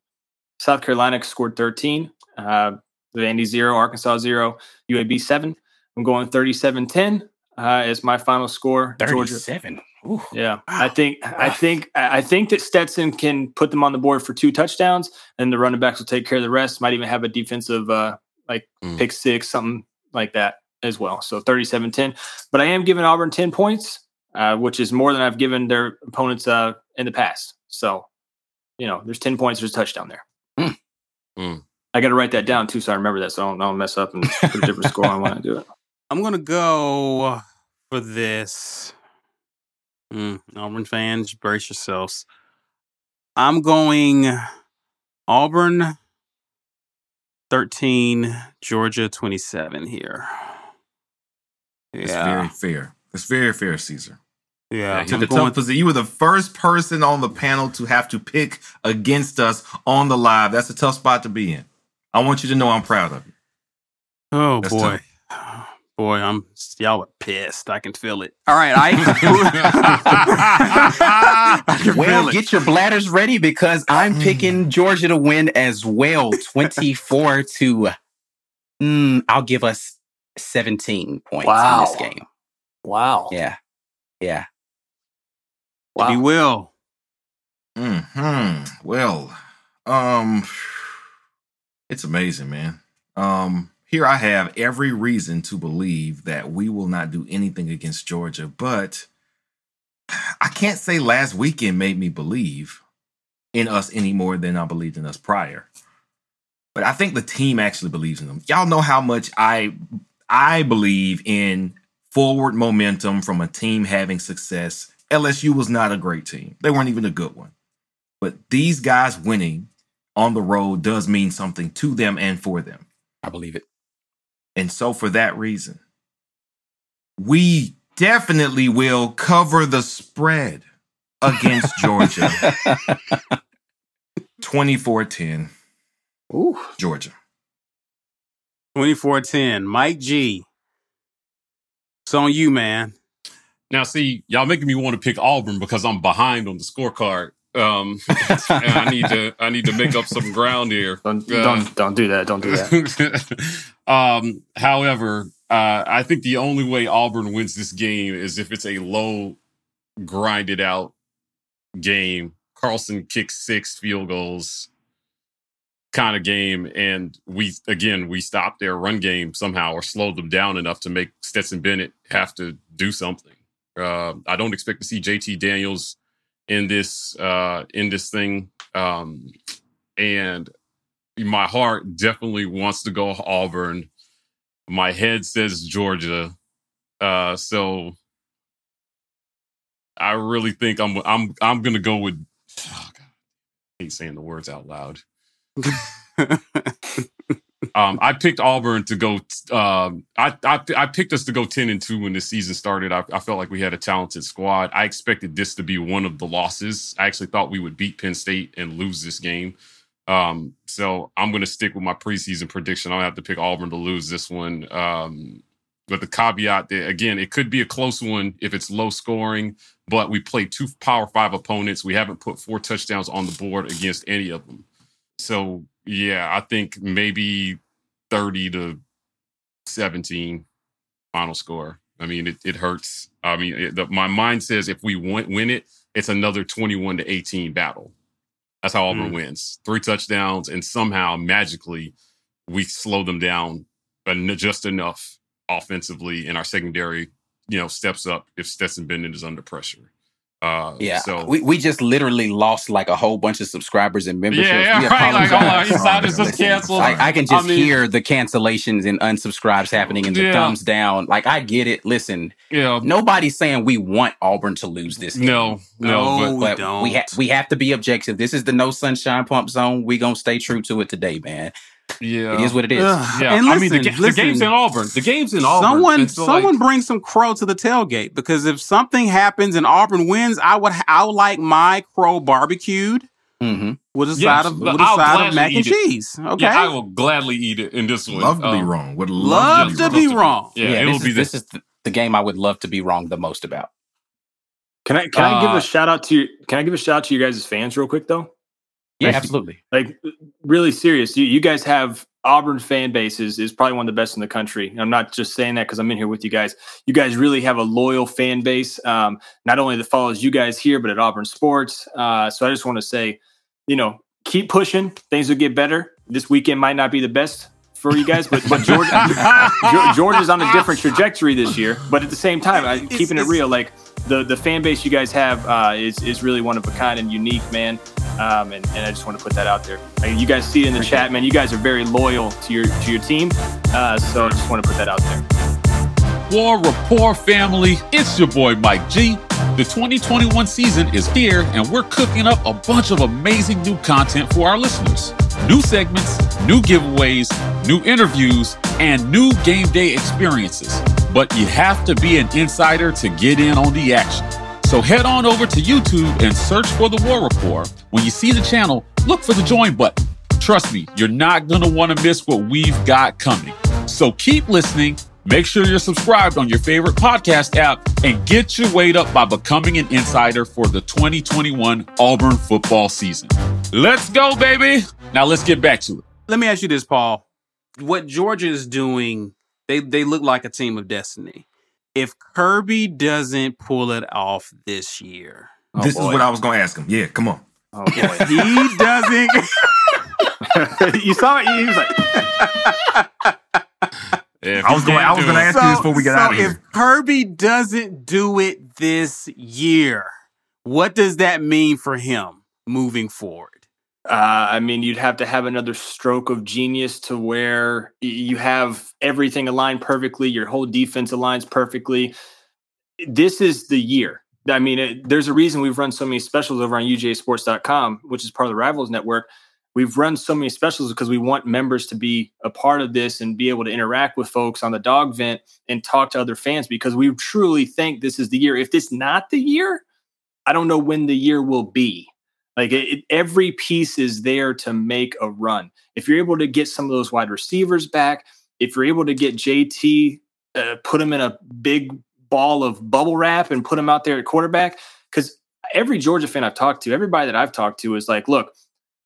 South Carolina scored thirteen. Uh, Vandy zero, Arkansas zero, UAB seven. I'm going 37-10 uh, as my final score. 37. Georgia. Ooh, yeah, I think I think I think that Stetson can put them on the board for two touchdowns, and the running backs will take care of the rest. Might even have a defensive uh, like mm. pick six, something like that as well. So 37-10. But I am giving Auburn 10 points, uh, which is more than I've given their opponents uh, in the past. So, you know, there's 10 points, there's a touchdown there. Mm. Mm. I got to write that down too, so I remember that, so I don't, I don't mess up and [laughs] put a different score on when I do it. I'm gonna go for this. Mm, Auburn fans, brace yourselves. I'm going Auburn 13, Georgia 27 here. Yeah. It's very fair. It's very fair, Caesar. Yeah, took a tough position. You were the first person on the panel to have to pick against us on the live. That's a tough spot to be in. I want you to know I'm proud of you. Oh That's boy. Tough. [sighs] Boy, I'm y'all are pissed. I can feel it. All right, I, [laughs] [laughs] I well, get your bladders ready because I'm mm. picking Georgia to win as well. [laughs] 24 to mm, I'll give us 17 points wow. in this game. Wow. Yeah. Yeah. Wow. You will. Hmm. Well, um, it's amazing, man. Um, here I have every reason to believe that we will not do anything against Georgia, but I can't say last weekend made me believe in us any more than I believed in us prior. But I think the team actually believes in them. Y'all know how much I I believe in forward momentum from a team having success. LSU was not a great team. They weren't even a good one. But these guys winning on the road does mean something to them and for them. I believe it. And so, for that reason, we definitely will cover the spread against [laughs] Georgia. [laughs] 24 10. Ooh. Georgia. 24 10. Mike G. It's on you, man. Now, see, y'all making me want to pick Auburn because I'm behind on the scorecard. Um, [laughs] I need to I need to make up some ground here. Don't uh, don't, don't do that. Don't do that. [laughs] um, however, uh, I think the only way Auburn wins this game is if it's a low, grinded out game. Carlson kicks six field goals kind of game, and we again we stopped their run game somehow or slowed them down enough to make Stetson Bennett have to do something. Uh, I don't expect to see JT Daniels in this uh in this thing. Um and my heart definitely wants to go Auburn. My head says Georgia. Uh so I really think I'm I'm I'm to go with oh God, I hate saying the words out loud um, I picked Auburn to go. Um, I, I, I picked us to go ten and two when the season started. I, I, felt like we had a talented squad. I expected this to be one of the losses. I actually thought we would beat Penn State and lose this game. Um, so I'm going to stick with my preseason prediction. I'll have to pick Auburn to lose this one. Um, but the caveat that again, it could be a close one if it's low scoring. But we played two Power Five opponents. We haven't put four touchdowns on the board against any of them. So yeah, I think maybe 30 to 17 final score. I mean, it, it hurts. I mean, it, the, my mind says if we win, win it, it's another 21 to 18 battle. That's how Auburn mm. wins. Three touchdowns, and somehow magically we slow them down just enough offensively, and our secondary, you know, steps up if Stetson Bennett is under pressure. Uh, Yeah, So we, we just literally lost like a whole bunch of subscribers and memberships. Yeah, yeah, right, like, apologize. oh, insiders just canceled. I, I can I just mean- hear the cancellations and unsubscribes happening and the Yeah. thumbs down. Like I get it. Listen, yeah, nobody's saying we want Auburn to lose this game. no, no, No, but but don't. we ha- we have to be objective. This is the no sunshine pump zone. We gonna stay true to it today, man. Yeah, It is what it is. Ugh. Yeah, And I mean, the, listen, the game's in Auburn. The game's in Auburn. Someone, And so, like, someone bring some crow to the tailgate because if something happens and Auburn wins, I would, I would like my crow barbecued hmm with a Yes, side of with a I'll side of mac and it. cheese. Okay, yeah, I will gladly eat it in this one. Love to be Um, wrong. Would love love, to be wrong. Yeah, Yeah, it'll this be is, this. this is the, the game I would love to be wrong the most about. Can I can I give Uh, a shout out to you? Can I give a shout out to you guys as fans real quick though? Yeah, Like- absolutely. Like really serious. You you guys have Auburn fan bases is probably one of the best in the country. I'm not just saying that because I'm in here with you guys. You guys really have a loyal fan base, um, not only that follows you guys here, but at Auburn sports. Uh, so I just want to say, you know, keep pushing. Things will get better. This weekend might not be the best for you guys, but but Georgia, [laughs] Geor- Georgia's on a different trajectory this year. But at the same time, I, It's- keeping it real, like the the fan base you guys have uh, is is really one of a kind and unique, man. Um, and, and I just want to put that out there. Like, you guys see it in the chat, man. You guys are very loyal to your to your team. Uh, so I just want to put that out there. War Report family, it's your boy Mike G. The 2021 season is here, and we're cooking up a bunch of amazing new content for our listeners. New segments, new giveaways, new interviews, and new game day experiences. But you have to be an insider to get in on the action. So head on over to YouTube and search for the War Report. When you see the channel, look for the join button. Trust me, you're not going to want to miss what we've got coming. So keep listening. Make sure you're subscribed on your favorite podcast app and get your weight up by becoming an insider for the 2021 Auburn football season. Let's go, baby. Now let's get back to it. let me ask you this, Paul. What Georgia is doing, they they look like a team of destiny. If Kirby doesn't pull it off this year, oh, this is what I was going to ask him. Yeah, come on. Oh if he doesn't, [laughs] [laughs] you saw it. He was like, [laughs] I was going. I was going to ask you this before we get so out of if. Kirby doesn't do it this year, what does that mean for him moving forward? Uh, I mean, you'd have to have another stroke of genius to where you have everything aligned perfectly, your whole defense aligns perfectly. This is the year. I mean, it, there's a reason we've run so many specials over on UGAsports.com, which is part of the Rivals Network. We've run so many specials because we want members to be a part of this and be able to interact with folks on the dog vent and talk to other fans because we truly think this is the year. If this not the year, I don't know when the year will be. Like it, every piece is there to make a run. If you're able to get some of those wide receivers back, if you're able to get JT, uh, put him in a big ball of bubble wrap and put him out there at quarterback, because every Georgia fan I've talked to, everybody that I've talked to is like, look,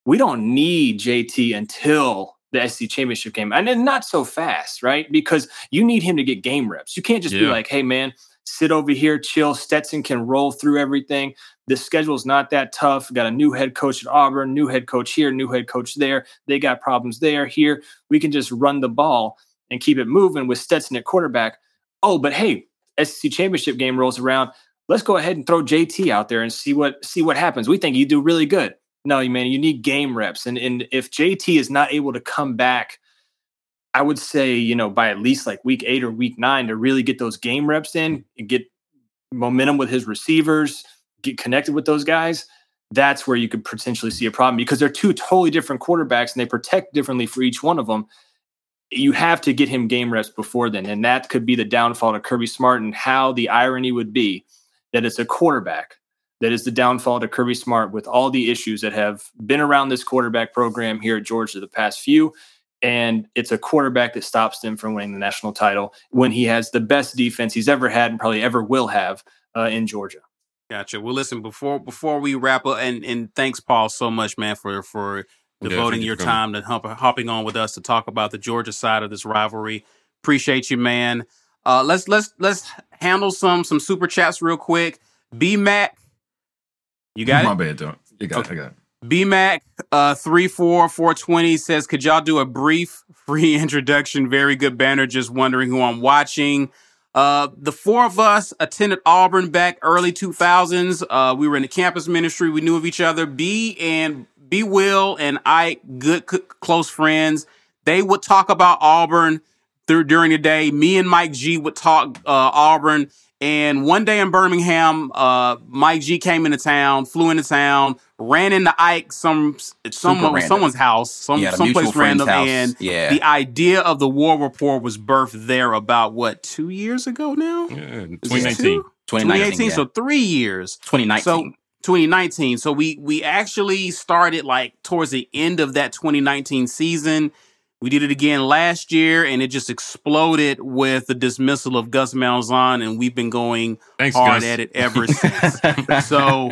we don't need JT until the SC championship game, and then not so fast, right? Because you need him to get game reps. You can't just be Yeah. like, hey man, sit over here, chill. Stetson can roll through everything. The schedule's not that tough. Got a new head coach at Auburn, new head coach here, new head coach there. They got problems there. Here, we can just run the ball and keep it moving with Stetson at quarterback. Oh, but hey, SEC championship game rolls around. Let's go ahead and throw JT out there and see what see what happens. We think you do really good. No, you man, you need game reps. And and if JT is not able to come back, I would say, you know, by at least like week eight or week nine to really get those game reps in and get momentum with his receivers, get connected with those guys, that's where you could potentially see a problem because they're two totally different quarterbacks and they protect differently for each one of them. You have to get him game reps before then. And that could be the downfall to Kirby Smart and how the irony would be that it's a quarterback that is the downfall to Kirby Smart with all the issues that have been around this quarterback program here at Georgia the past few. And it's a quarterback that stops them from winning the national title when he has the best defense he's ever had and probably ever will have uh, in Georgia. Gotcha. Well, listen before before we wrap up, and and thanks, Paul, so much, man, for for devoting thank you your time to hop, hopping on with us to talk about the Georgia side of this rivalry. Appreciate you, man. Uh, let's let's let's handle some some super chats real quick. B Mac, you got My it. bad, John. You got it. I got it. B Mac uh three four four twenty says, could y'all do a brief free [laughs] introduction? Very good banner. Just wondering who I'm watching. Uh, the four of us attended Auburn back early 2000s. Uh, we were in the campus ministry. We knew of each other. B and B Will and I, good c- close friends. They would talk about Auburn through during the day. Me and Mike G would talk uh, Auburn. And one day in Birmingham, uh, Mike G came into town, flew into town, ran into Ike some someone someone's house, some Yeah, someplace mutual random, house. and Yeah. the idea of the War Report was birthed there about what two years ago now. Yeah, 2019. two? 2019, yeah. so three years. 2019. So 2019. So we we actually started like towards the end of that 2019 season. We did it again last year, and it just exploded with the dismissal of Gus Malzahn, and we've been going Thanks, hard Gus. at it ever since. [laughs] so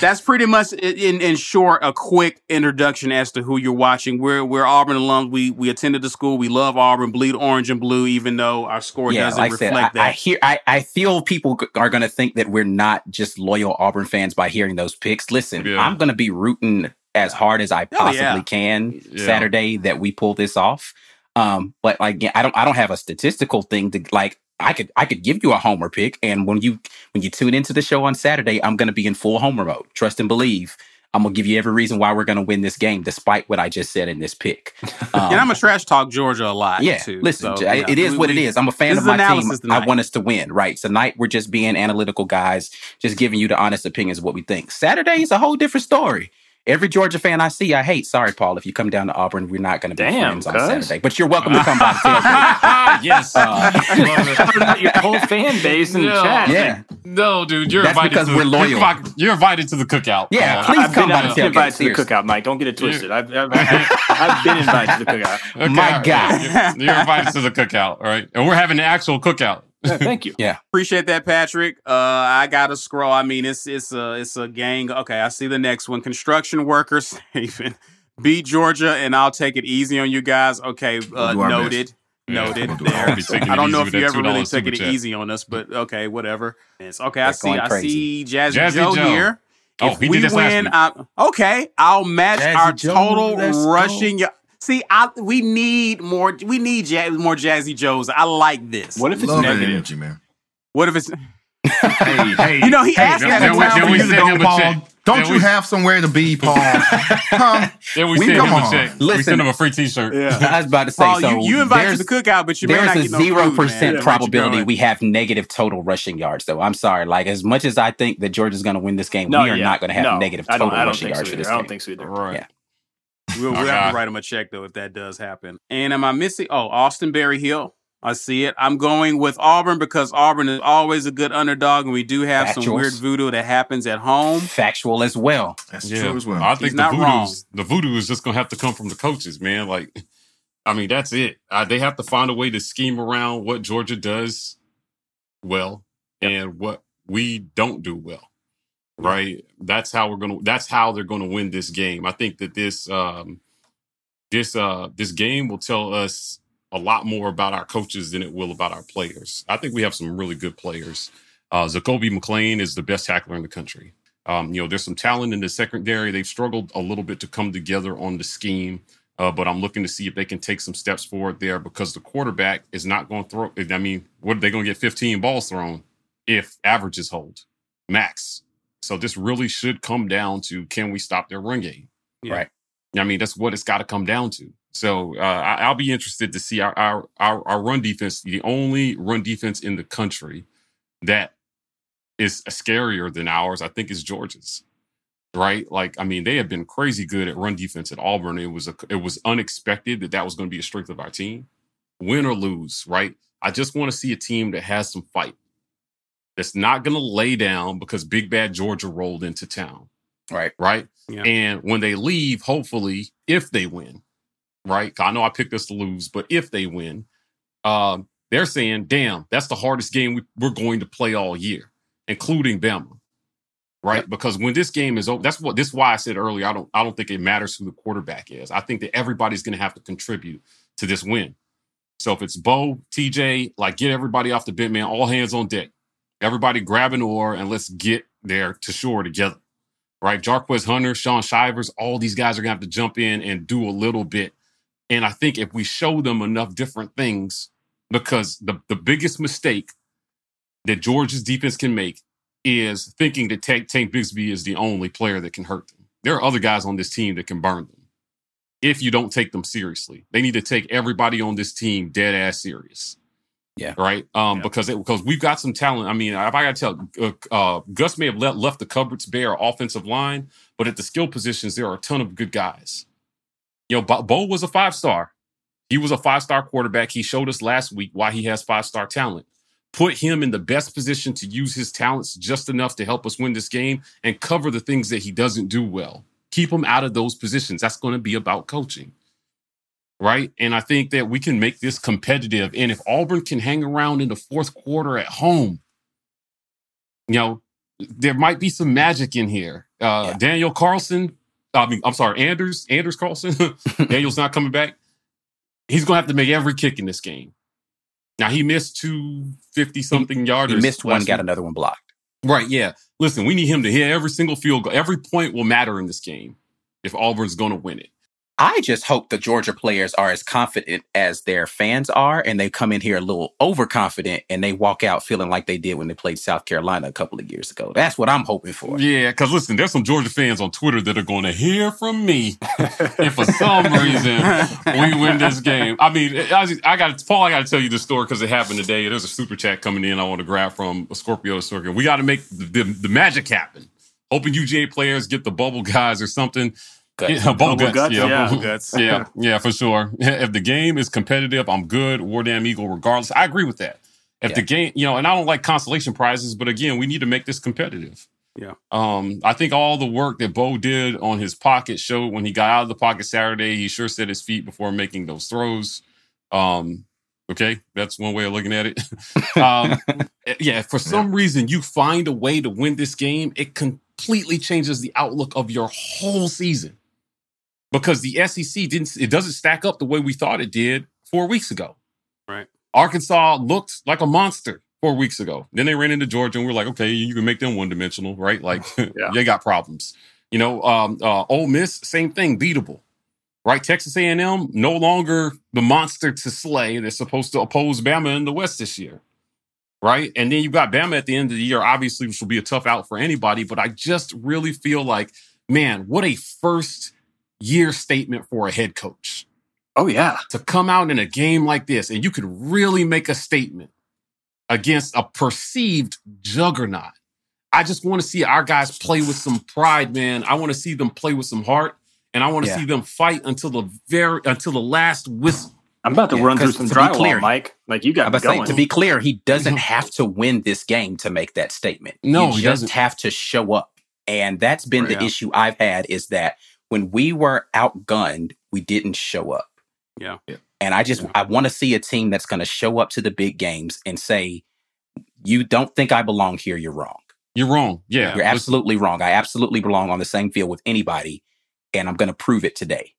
that's pretty much in in short a quick introduction as to who you're watching. We're we're Auburn alums. We we attended the school. We love Auburn, bleed orange and blue, even though our score yeah, doesn't like I said, reflect I, I that. hear, I, I feel people are going to think that we're not just loyal Auburn fans by hearing those picks. Listen, Yeah. I'm going to be rooting as hard as I possibly yeah. can Yeah. Saturday that we pull this off. Um, but like, I don't, I don't have a statistical thing to like. I could, I could give you a homer pick, and when you, when you tune into the show on Saturday, I'm going to be in full homer mode. Trust and believe. I'm gonna give you every reason why we're going to win this game, despite what I just said in this pick. Um, [laughs] and I'm a trash talk Georgia a lot. yeah, too. listen, So, yeah, it is we- what it is. I'm a fan of my team. analysis I want us to win, right? Tonight we're just being analytical guys, just giving you the honest opinions of what we think. Saturday is a whole different story. Every Georgia fan I see, I hate. Sorry, Paul, if you come down to Auburn, we're not going to be Damn, friends on cuz. Saturday. But you're welcome to come by [laughs] yes. Uh, [laughs] Your whole fan base in the chat. yeah, No, dude, you're That's invited. because to, we're loyal. You're, you're invited to the cookout. Yeah, Uh, please I've come been, by the I've been tailgate, invited to the cookout, Mike. Don't get it twisted. I've, I've, [laughs] I've been invited to the cookout. okay, My all right. guy. You're, you're invited to the cookout, all right? And we're having an actual cookout. Yeah, [laughs] thank you. yeah, Appreciate that, Patrick. Uh, I got to scroll. I mean, it's it's a it's a gang. Okay, I see the next one. Construction workers [laughs] saving beat Georgia, and I'll take it easy on you guys. Okay, We'll uh, noted. Yeah, Noted we'll do our there. I'll be taking I it don't know if you ever really $2 took it chat. easy on us, but okay, whatever. It's okay. I see. I see Jazzy, Jazzy Joe, Joe. here. Oh, if he we did this last win, week. I, okay, I'll match Jazzy our Joe, total let's go. Rushing. y- See, I, we need more. We need ja- more Jazzy Joes. I like this. What if it's Love that negative? energy, man. What if it's? Hey, [laughs] hey, You know, he hey, asked that the in time we you to sent go, him a Paul. check. Don't Yeah, you we- have somewhere to be, Paul? [laughs] huh? Then we, We- send come him a on. check. we send him a free T-shirt. [laughs] I was about to say, Paul, so you, you invited to there's- the cookout, but you may There's not a get no zero food, man. percent Yeah, probability what we have negative total rushing yards, though. I'm sorry. Like as much as I think that Georgia's going to win this game, No, we are yeah. not going to have No, negative total I rushing yards so for either. this I don't think so either. Right. Yeah. We'll, we'll have to write him a check though if that does happen. And am I missing? Oh, Austin Berry Hill. I see it. I'm going with Auburn because Auburn is always a good underdog, and we do have some weird voodoo that happens at home. Factual as well. That's Yeah, true as well. I think He's the voodoo, is, the voodoo is just gonna have to come from the coaches, man. Like, I mean, that's it. Uh, they have to find a way to scheme around what Georgia does well and what we don't do well. Right. That's how we're gonna. That's how they're gonna win this game. I think that this um, this uh, this game will tell us a lot more about our coaches than it will about our players. I think we have some really good players. Uh, Zakoby McClain is the best tackler in the country. Um, you know, there's some talent in the secondary. They've struggled a little bit to come together on the scheme, uh, but I'm looking to see if they can take some steps forward there because the quarterback is not going to throw. I mean, what are they going to get 15 balls thrown if averages hold max? So this really should come down to can we stop their run game? Yeah. Right. I mean, that's what it's got to come down to. So uh, I, I'll be interested to see our, our our our run defense, the only run defense in the country that is scarier than ours. I think is Georgia's. Right, like I mean, they have been crazy good at run defense at Auburn. It was a, it was unexpected that that was going to be a strength of our team, win or lose. Right, I just want to see a team that has some fight, that's not going to lay down because Big Bad Georgia rolled into town Right. right? Yeah. And when they leave, hopefully, if they win, right? I know I picked us to lose, but if they win, um, they're saying, "Damn, that's the hardest game we, we're going to play all year, including Bama." Right, because when this game is over, that's what this is why I said earlier. I don't, I don't think it matters who the quarterback is. I think that everybody's going to have to contribute to this win. So if it's Bo, TJ, like get everybody off the bit, man. All hands on deck. Everybody grab an oar and let's get there to shore together right? Jarquez Hunter, Shaun Shivers, all these guys are gonna have to jump in and do a little bit. And I think if we show them enough different things, because the, the biggest mistake that Georgia's defense can make is thinking that Tank, Tank Bigsby is the only player that can hurt them. There are other guys on this team that can burn them if you don't take them seriously. They need to take everybody on this team dead ass serious. Yeah. Right. Um, yeah. because it, because we've got some talent. I mean, if I got to tell, uh, uh, Gus may have let, left the cupboards bare offensive line, but at the skill positions, there are a ton of good guys. You know, Bo, Bo was a five star. He was a five star quarterback. He showed us last week why he has five star talent. Put him in the best position to use his talents just enough to help us win this game and cover the things that he doesn't do well. Keep him out of those positions. That's going to be about coaching. Right. And I think that we can make this competitive. And if Auburn can hang around in the fourth quarter at home, you know, there might be some magic in here. Uh, yeah. Daniel Carlson, I mean, I'm sorry, Anders, Anders Carlson. [laughs] [laughs] Daniel's not coming back he's going to have to make every kick in this game. Now he missed two fifty something yarders. He missed one, got another one blocked. Right. Yeah. Listen, we need him to hit every single field goal. Every point will matter in this game if Auburn's going to win it. I just hope the Georgia players are as confident as their fans are, and they come in here a little overconfident, and they walk out feeling like they did when they played South Carolina a couple of years ago. That's what I'm hoping for. Yeah, because listen, there's some Georgia fans on Twitter that are going to hear from me if for some reason we win this game. I mean, I, I got Paul. I got to tell you the story because it happened today. There's a super chat coming in. I want to grab from a Scorpio Circuit. We got to make the, the, the magic happen. Hoping UGA players get the bubble guys or something Guts. Yeah, bubble, guts. guts. Yeah, yeah. Bubble guts. yeah, yeah, [laughs] for sure. [laughs] If the game is competitive, I'm good. War Damn Eagle, regardless. I agree with that. If yeah. the game, you know, and I don't like consolation prizes, but again, we need to make this competitive. Yeah. Um, I think all the work that Bo did on his pocket showed when he got out of the pocket Saturday, he sure set his feet before making those throws. Um, okay, that's one way of looking at it. [laughs] um, yeah, for some yeah. reason you find a way to win this game, it completely changes the outlook of your whole season because the SEC didn't it doesn't stack up the way we thought it did four weeks ago. Right. Arkansas looked like a monster four weeks ago. Then they ran into Georgia and we're like, okay, you can make them one dimensional, right? Like [laughs] yeah. they got problems. You know, um, uh, Ole Miss, same thing, beatable. Right, Texas A&M no longer the monster to slay. They're supposed to oppose Bama in the West this year, right? And then you got Bama at the end of the year, obviously, which will be a tough out for anybody. But I just really feel like, man, what a first year statement for a head coach. Oh, yeah. To come out in a game like this and you could really make a statement against a perceived juggernaut. I just want to see our guys play with some pride, man. I want to see them play with some heart and I want to yeah. see them fight until the very until the last whistle. I'm about to yeah, run through some drywall, clear, Mike. Like you got going. Say, to be clear, he doesn't mm-hmm. have to win this game to make that statement. No, he, he just doesn't. have to show up. And that's been the yeah. issue I've had is that when we were outgunned, we didn't show up. Yeah. yeah. And I just, yeah. I want to see a team that's going to show up to the big games and say, you don't think I belong here. You're wrong. You're wrong. Yeah. You're absolutely wrong. I absolutely belong on the same field with anybody. And I'm going to prove it today.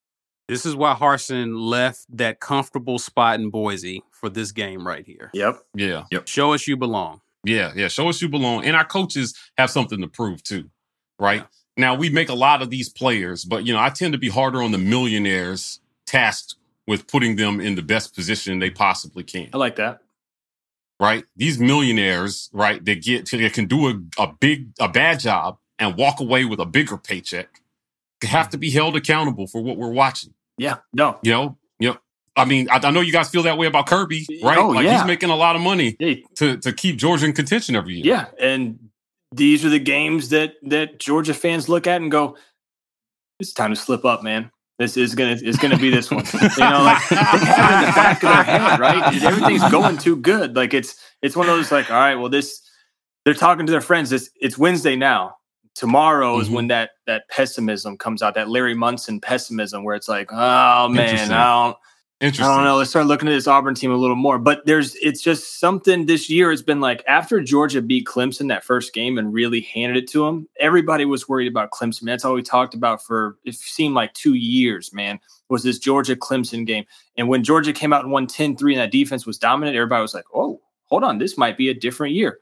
This is why Harsin left that comfortable spot in Boise for this game right here. Yep. Yeah. Yep. Show us you belong. Yeah. Yeah. Show us you belong. And our coaches have something to prove too. Right. Yeah. Now we make a lot of these players, but you know, I tend to be harder on the millionaires tasked with putting them in the best position they possibly can. I like that. Right? These millionaires, right, that get to, that can do a, a big, a bad job and walk away with a bigger paycheck have to be held accountable for what we're watching. Yeah. No. You know, you know, I mean, I, I, know you guys feel that way about Kirby, right? Oh, like yeah. he's making a lot of money to to keep Georgia in contention every year. Yeah, and these are the games that that Georgia fans look at and go, "It's time to slip up, man. This is gonna it's gonna be this one." [laughs] you know, like in the back of their [laughs] head, right? Everything's going too good. Like it's it's one of those like, all right, well, this they're talking to their friends. It's it's Wednesday now. Tomorrow mm-hmm. is when that that pessimism comes out, that Larry Munson pessimism, where it's like, oh man, I don't Interesting. I don't know. Let's start looking at this Auburn team a little more. But there's it's just something this year. It's been like after Georgia beat Clemson that first game and really handed it to them, everybody was worried about Clemson. That's all we talked about for it seemed like two years, man, was this Georgia Clemson game. And when Georgia came out and won 10 3 and that defense was dominant, everybody was like, oh, hold on, this might be a different year.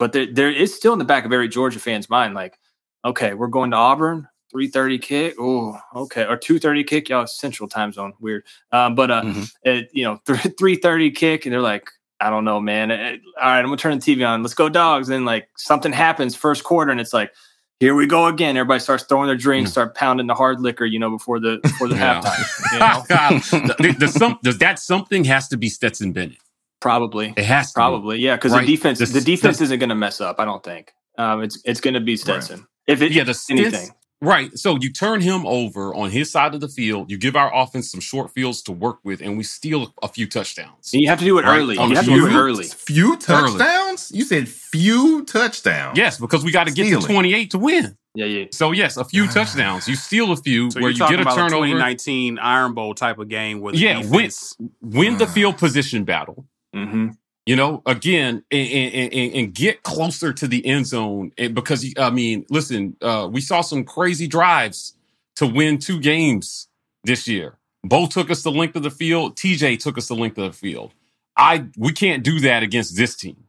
But there, there is still in the back of every Georgia fan's mind, like, okay, we're going to Auburn. Three thirty kick. Oh, okay, or two thirty kick. Y'all Central Time Zone, weird. Um, but uh, Mhm. it, you know, [laughs] three thirty kick, and they're like, I don't know, man. Eh, all right, I'm gonna turn the TV on. Let's go, dogs. And like something happens first quarter, and it's like, here we go again. Everybody starts throwing their drinks, start pounding the hard liquor, you know, before the before the [laughs] halftime. [laughs] You know? the, the some, does that something has to be Stetson Bennett? Probably, It has to be. probably, yeah, because Right. the defense, The- the defense the- isn't gonna mess up. I don't think. Um, it's it's gonna be Stetson. If it, Yeah, the anything. Right. So you turn him over on his side of the field. You give our offense some short fields to work with, and we steal a few touchdowns. And you have to do it Right. early. On You the have to do it early. Few Early. touchdowns? You said few touchdowns. Yes, because we got to get to 28 to win. Yeah, yeah. So yes, a few [sighs] touchdowns. You steal a few So where you're you talking get a about a turnover. 2019 Iron Bowl type of game where the Yeah, defense, win the field position battle. Mm-hmm. You know, again, and, and, and, get closer to the end zone. And because I mean, listen, uh, we saw some crazy drives to win two games this year. Bo took us the length of the field. TJ took us the length of the field. I we can't do that against this team,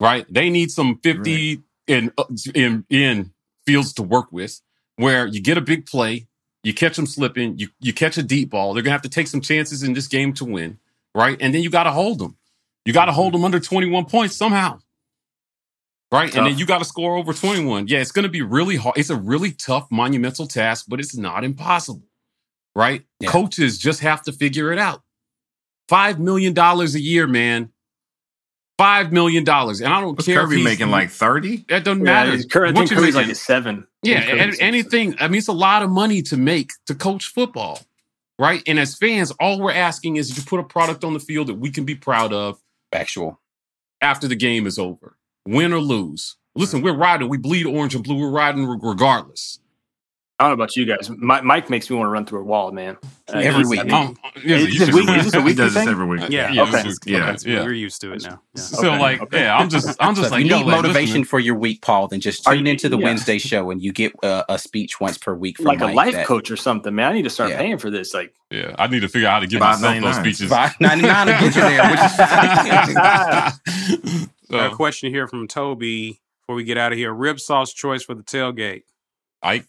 right? They need some fifty in in in fields to work with, where you get a big play, you catch them slipping, you you catch a deep ball. They're gonna have to take some chances in this game to win, right? And then you got to hold them. You got to hold mm-hmm. them under twenty one points somehow. Right. And then you got to score over 21. Yeah, it's going to be really hard. It's a really tough, monumental task, but it's not impossible. Right. Yeah. Coaches just have to figure it out. $5 million a year, man. $5 million. And I don't Was care. if Kirby he's- making like 30? That doesn't Yeah, matter. his current, I think you're Curry's like making- a seven. yeah, I think Curry's and anything. I mean, it's a lot of money to make to coach football, right? And as fans, all we're asking is you put a product on the field that we can be proud of Factual. after the game is over, win or lose. Listen, we're riding. We bleed orange and blue. We're riding regardless. I don't know about you guys. Mi- Mike makes me want to run through a wall, man. Uh, Every week. I mean, Um, yeah, Is you this should- week- is this a He weekly does this thing? every week. Yeah. Yeah, Okay. this is- Yeah. That's- yeah. we're used to it now. Yeah. So Okay, like, okay. yeah, I'm just, I'm just if like, you need like, motivation listen, for your week, Paul, then just Are tune you- into the yeah. Wednesday show and you get uh, a speech once per week from like a life that- coach or something, man. I need to start Yeah. paying for this. Like, yeah, I need to figure out how to give myself those $5.99. speeches. Five ninety nine to get you there. Which is [laughs] Got a question here from Toby before we get out of here. Rib sauce choice for the tailgate. Ike,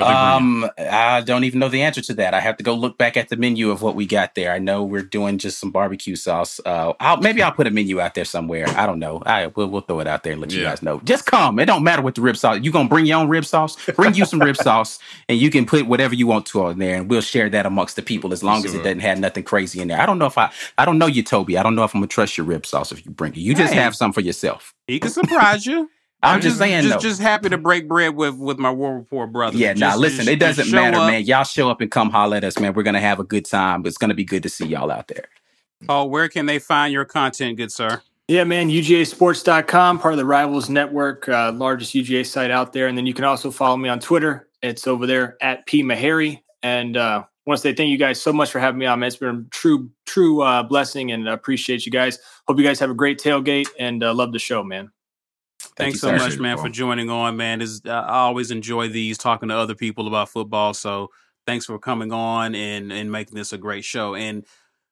what they bring? Um, I don't even know the answer to that. I have to go look back at the menu of what we got there. I know we're doing just some barbecue sauce. Uh, I'll, maybe I'll put a menu out there somewhere. I don't know. I we'll, we'll throw it out there and let you guys know. Just come. It don't matter what the rib sauce. You gonna bring your own rib sauce? Bring you some rib [laughs] sauce, and you can put whatever you want to on there, and we'll share that amongst the people as long as it doesn't have nothing crazy in there. I don't know if I. I don't know you, Toby. I don't know if I'm gonna trust your rib sauce if you bring it. You just Hey. have some for yourself. He can surprise you. I'm, just, saying. Just, though. just happy to break bread with with my War Report brother. Yeah, Just- nah, listen, just- it doesn't matter, up. man. Y'all show up and come holler at us, man. We're gonna have a good time. It's gonna be good to see y'all out there. Paul, where can they find your content, good sir? yeah, man, UGAsports.com, part of the Rivals Network, uh, largest UGA site out there. And then you can also follow me on Twitter. It's over there at P Maharry. And uh, want to say thank you guys so much for having me on. Man. It's been a true, true uh, blessing and appreciate you guys. Hope you guys have a great tailgate and uh, love the show, man. Thank Thanks so much, man, for joining on, man. Is I always enjoy these talking to other people about football. So thanks for coming on and and making this a great show. And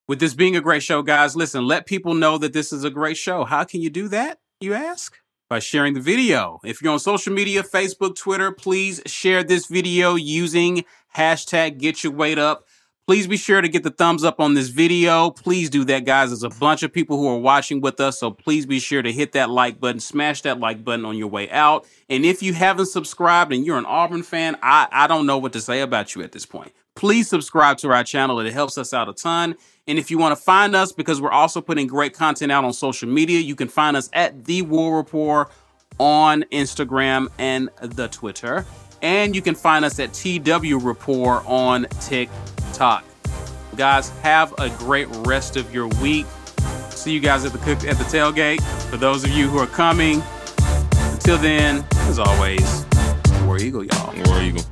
with this being a great show, guys, listen, let people know that this is a great show. How can you do that? You ask by sharing the video. If you're on social media, Facebook, Twitter, please share this video using hashtag Get Your Weight Up. Please be sure to get the thumbs up on this video. Please do that, guys. There's a bunch of people who are watching with us, so please be sure to hit that like button, smash that like button on your way out. And if you haven't subscribed and you're an Auburn fan, I, I don't know what to say about you at this point. Please subscribe to our channel. It helps us out a ton. And if you want to find us, because we're also putting great content out on social media, you can find us at The War Report on Instagram and the Twitter. And you can find us at TW Report on TikTok. Guys, have a great rest of your week. See you guys at the cook at the tailgate. For those of you who are coming, until then, as always, War Eagle, y'all. War Eagle.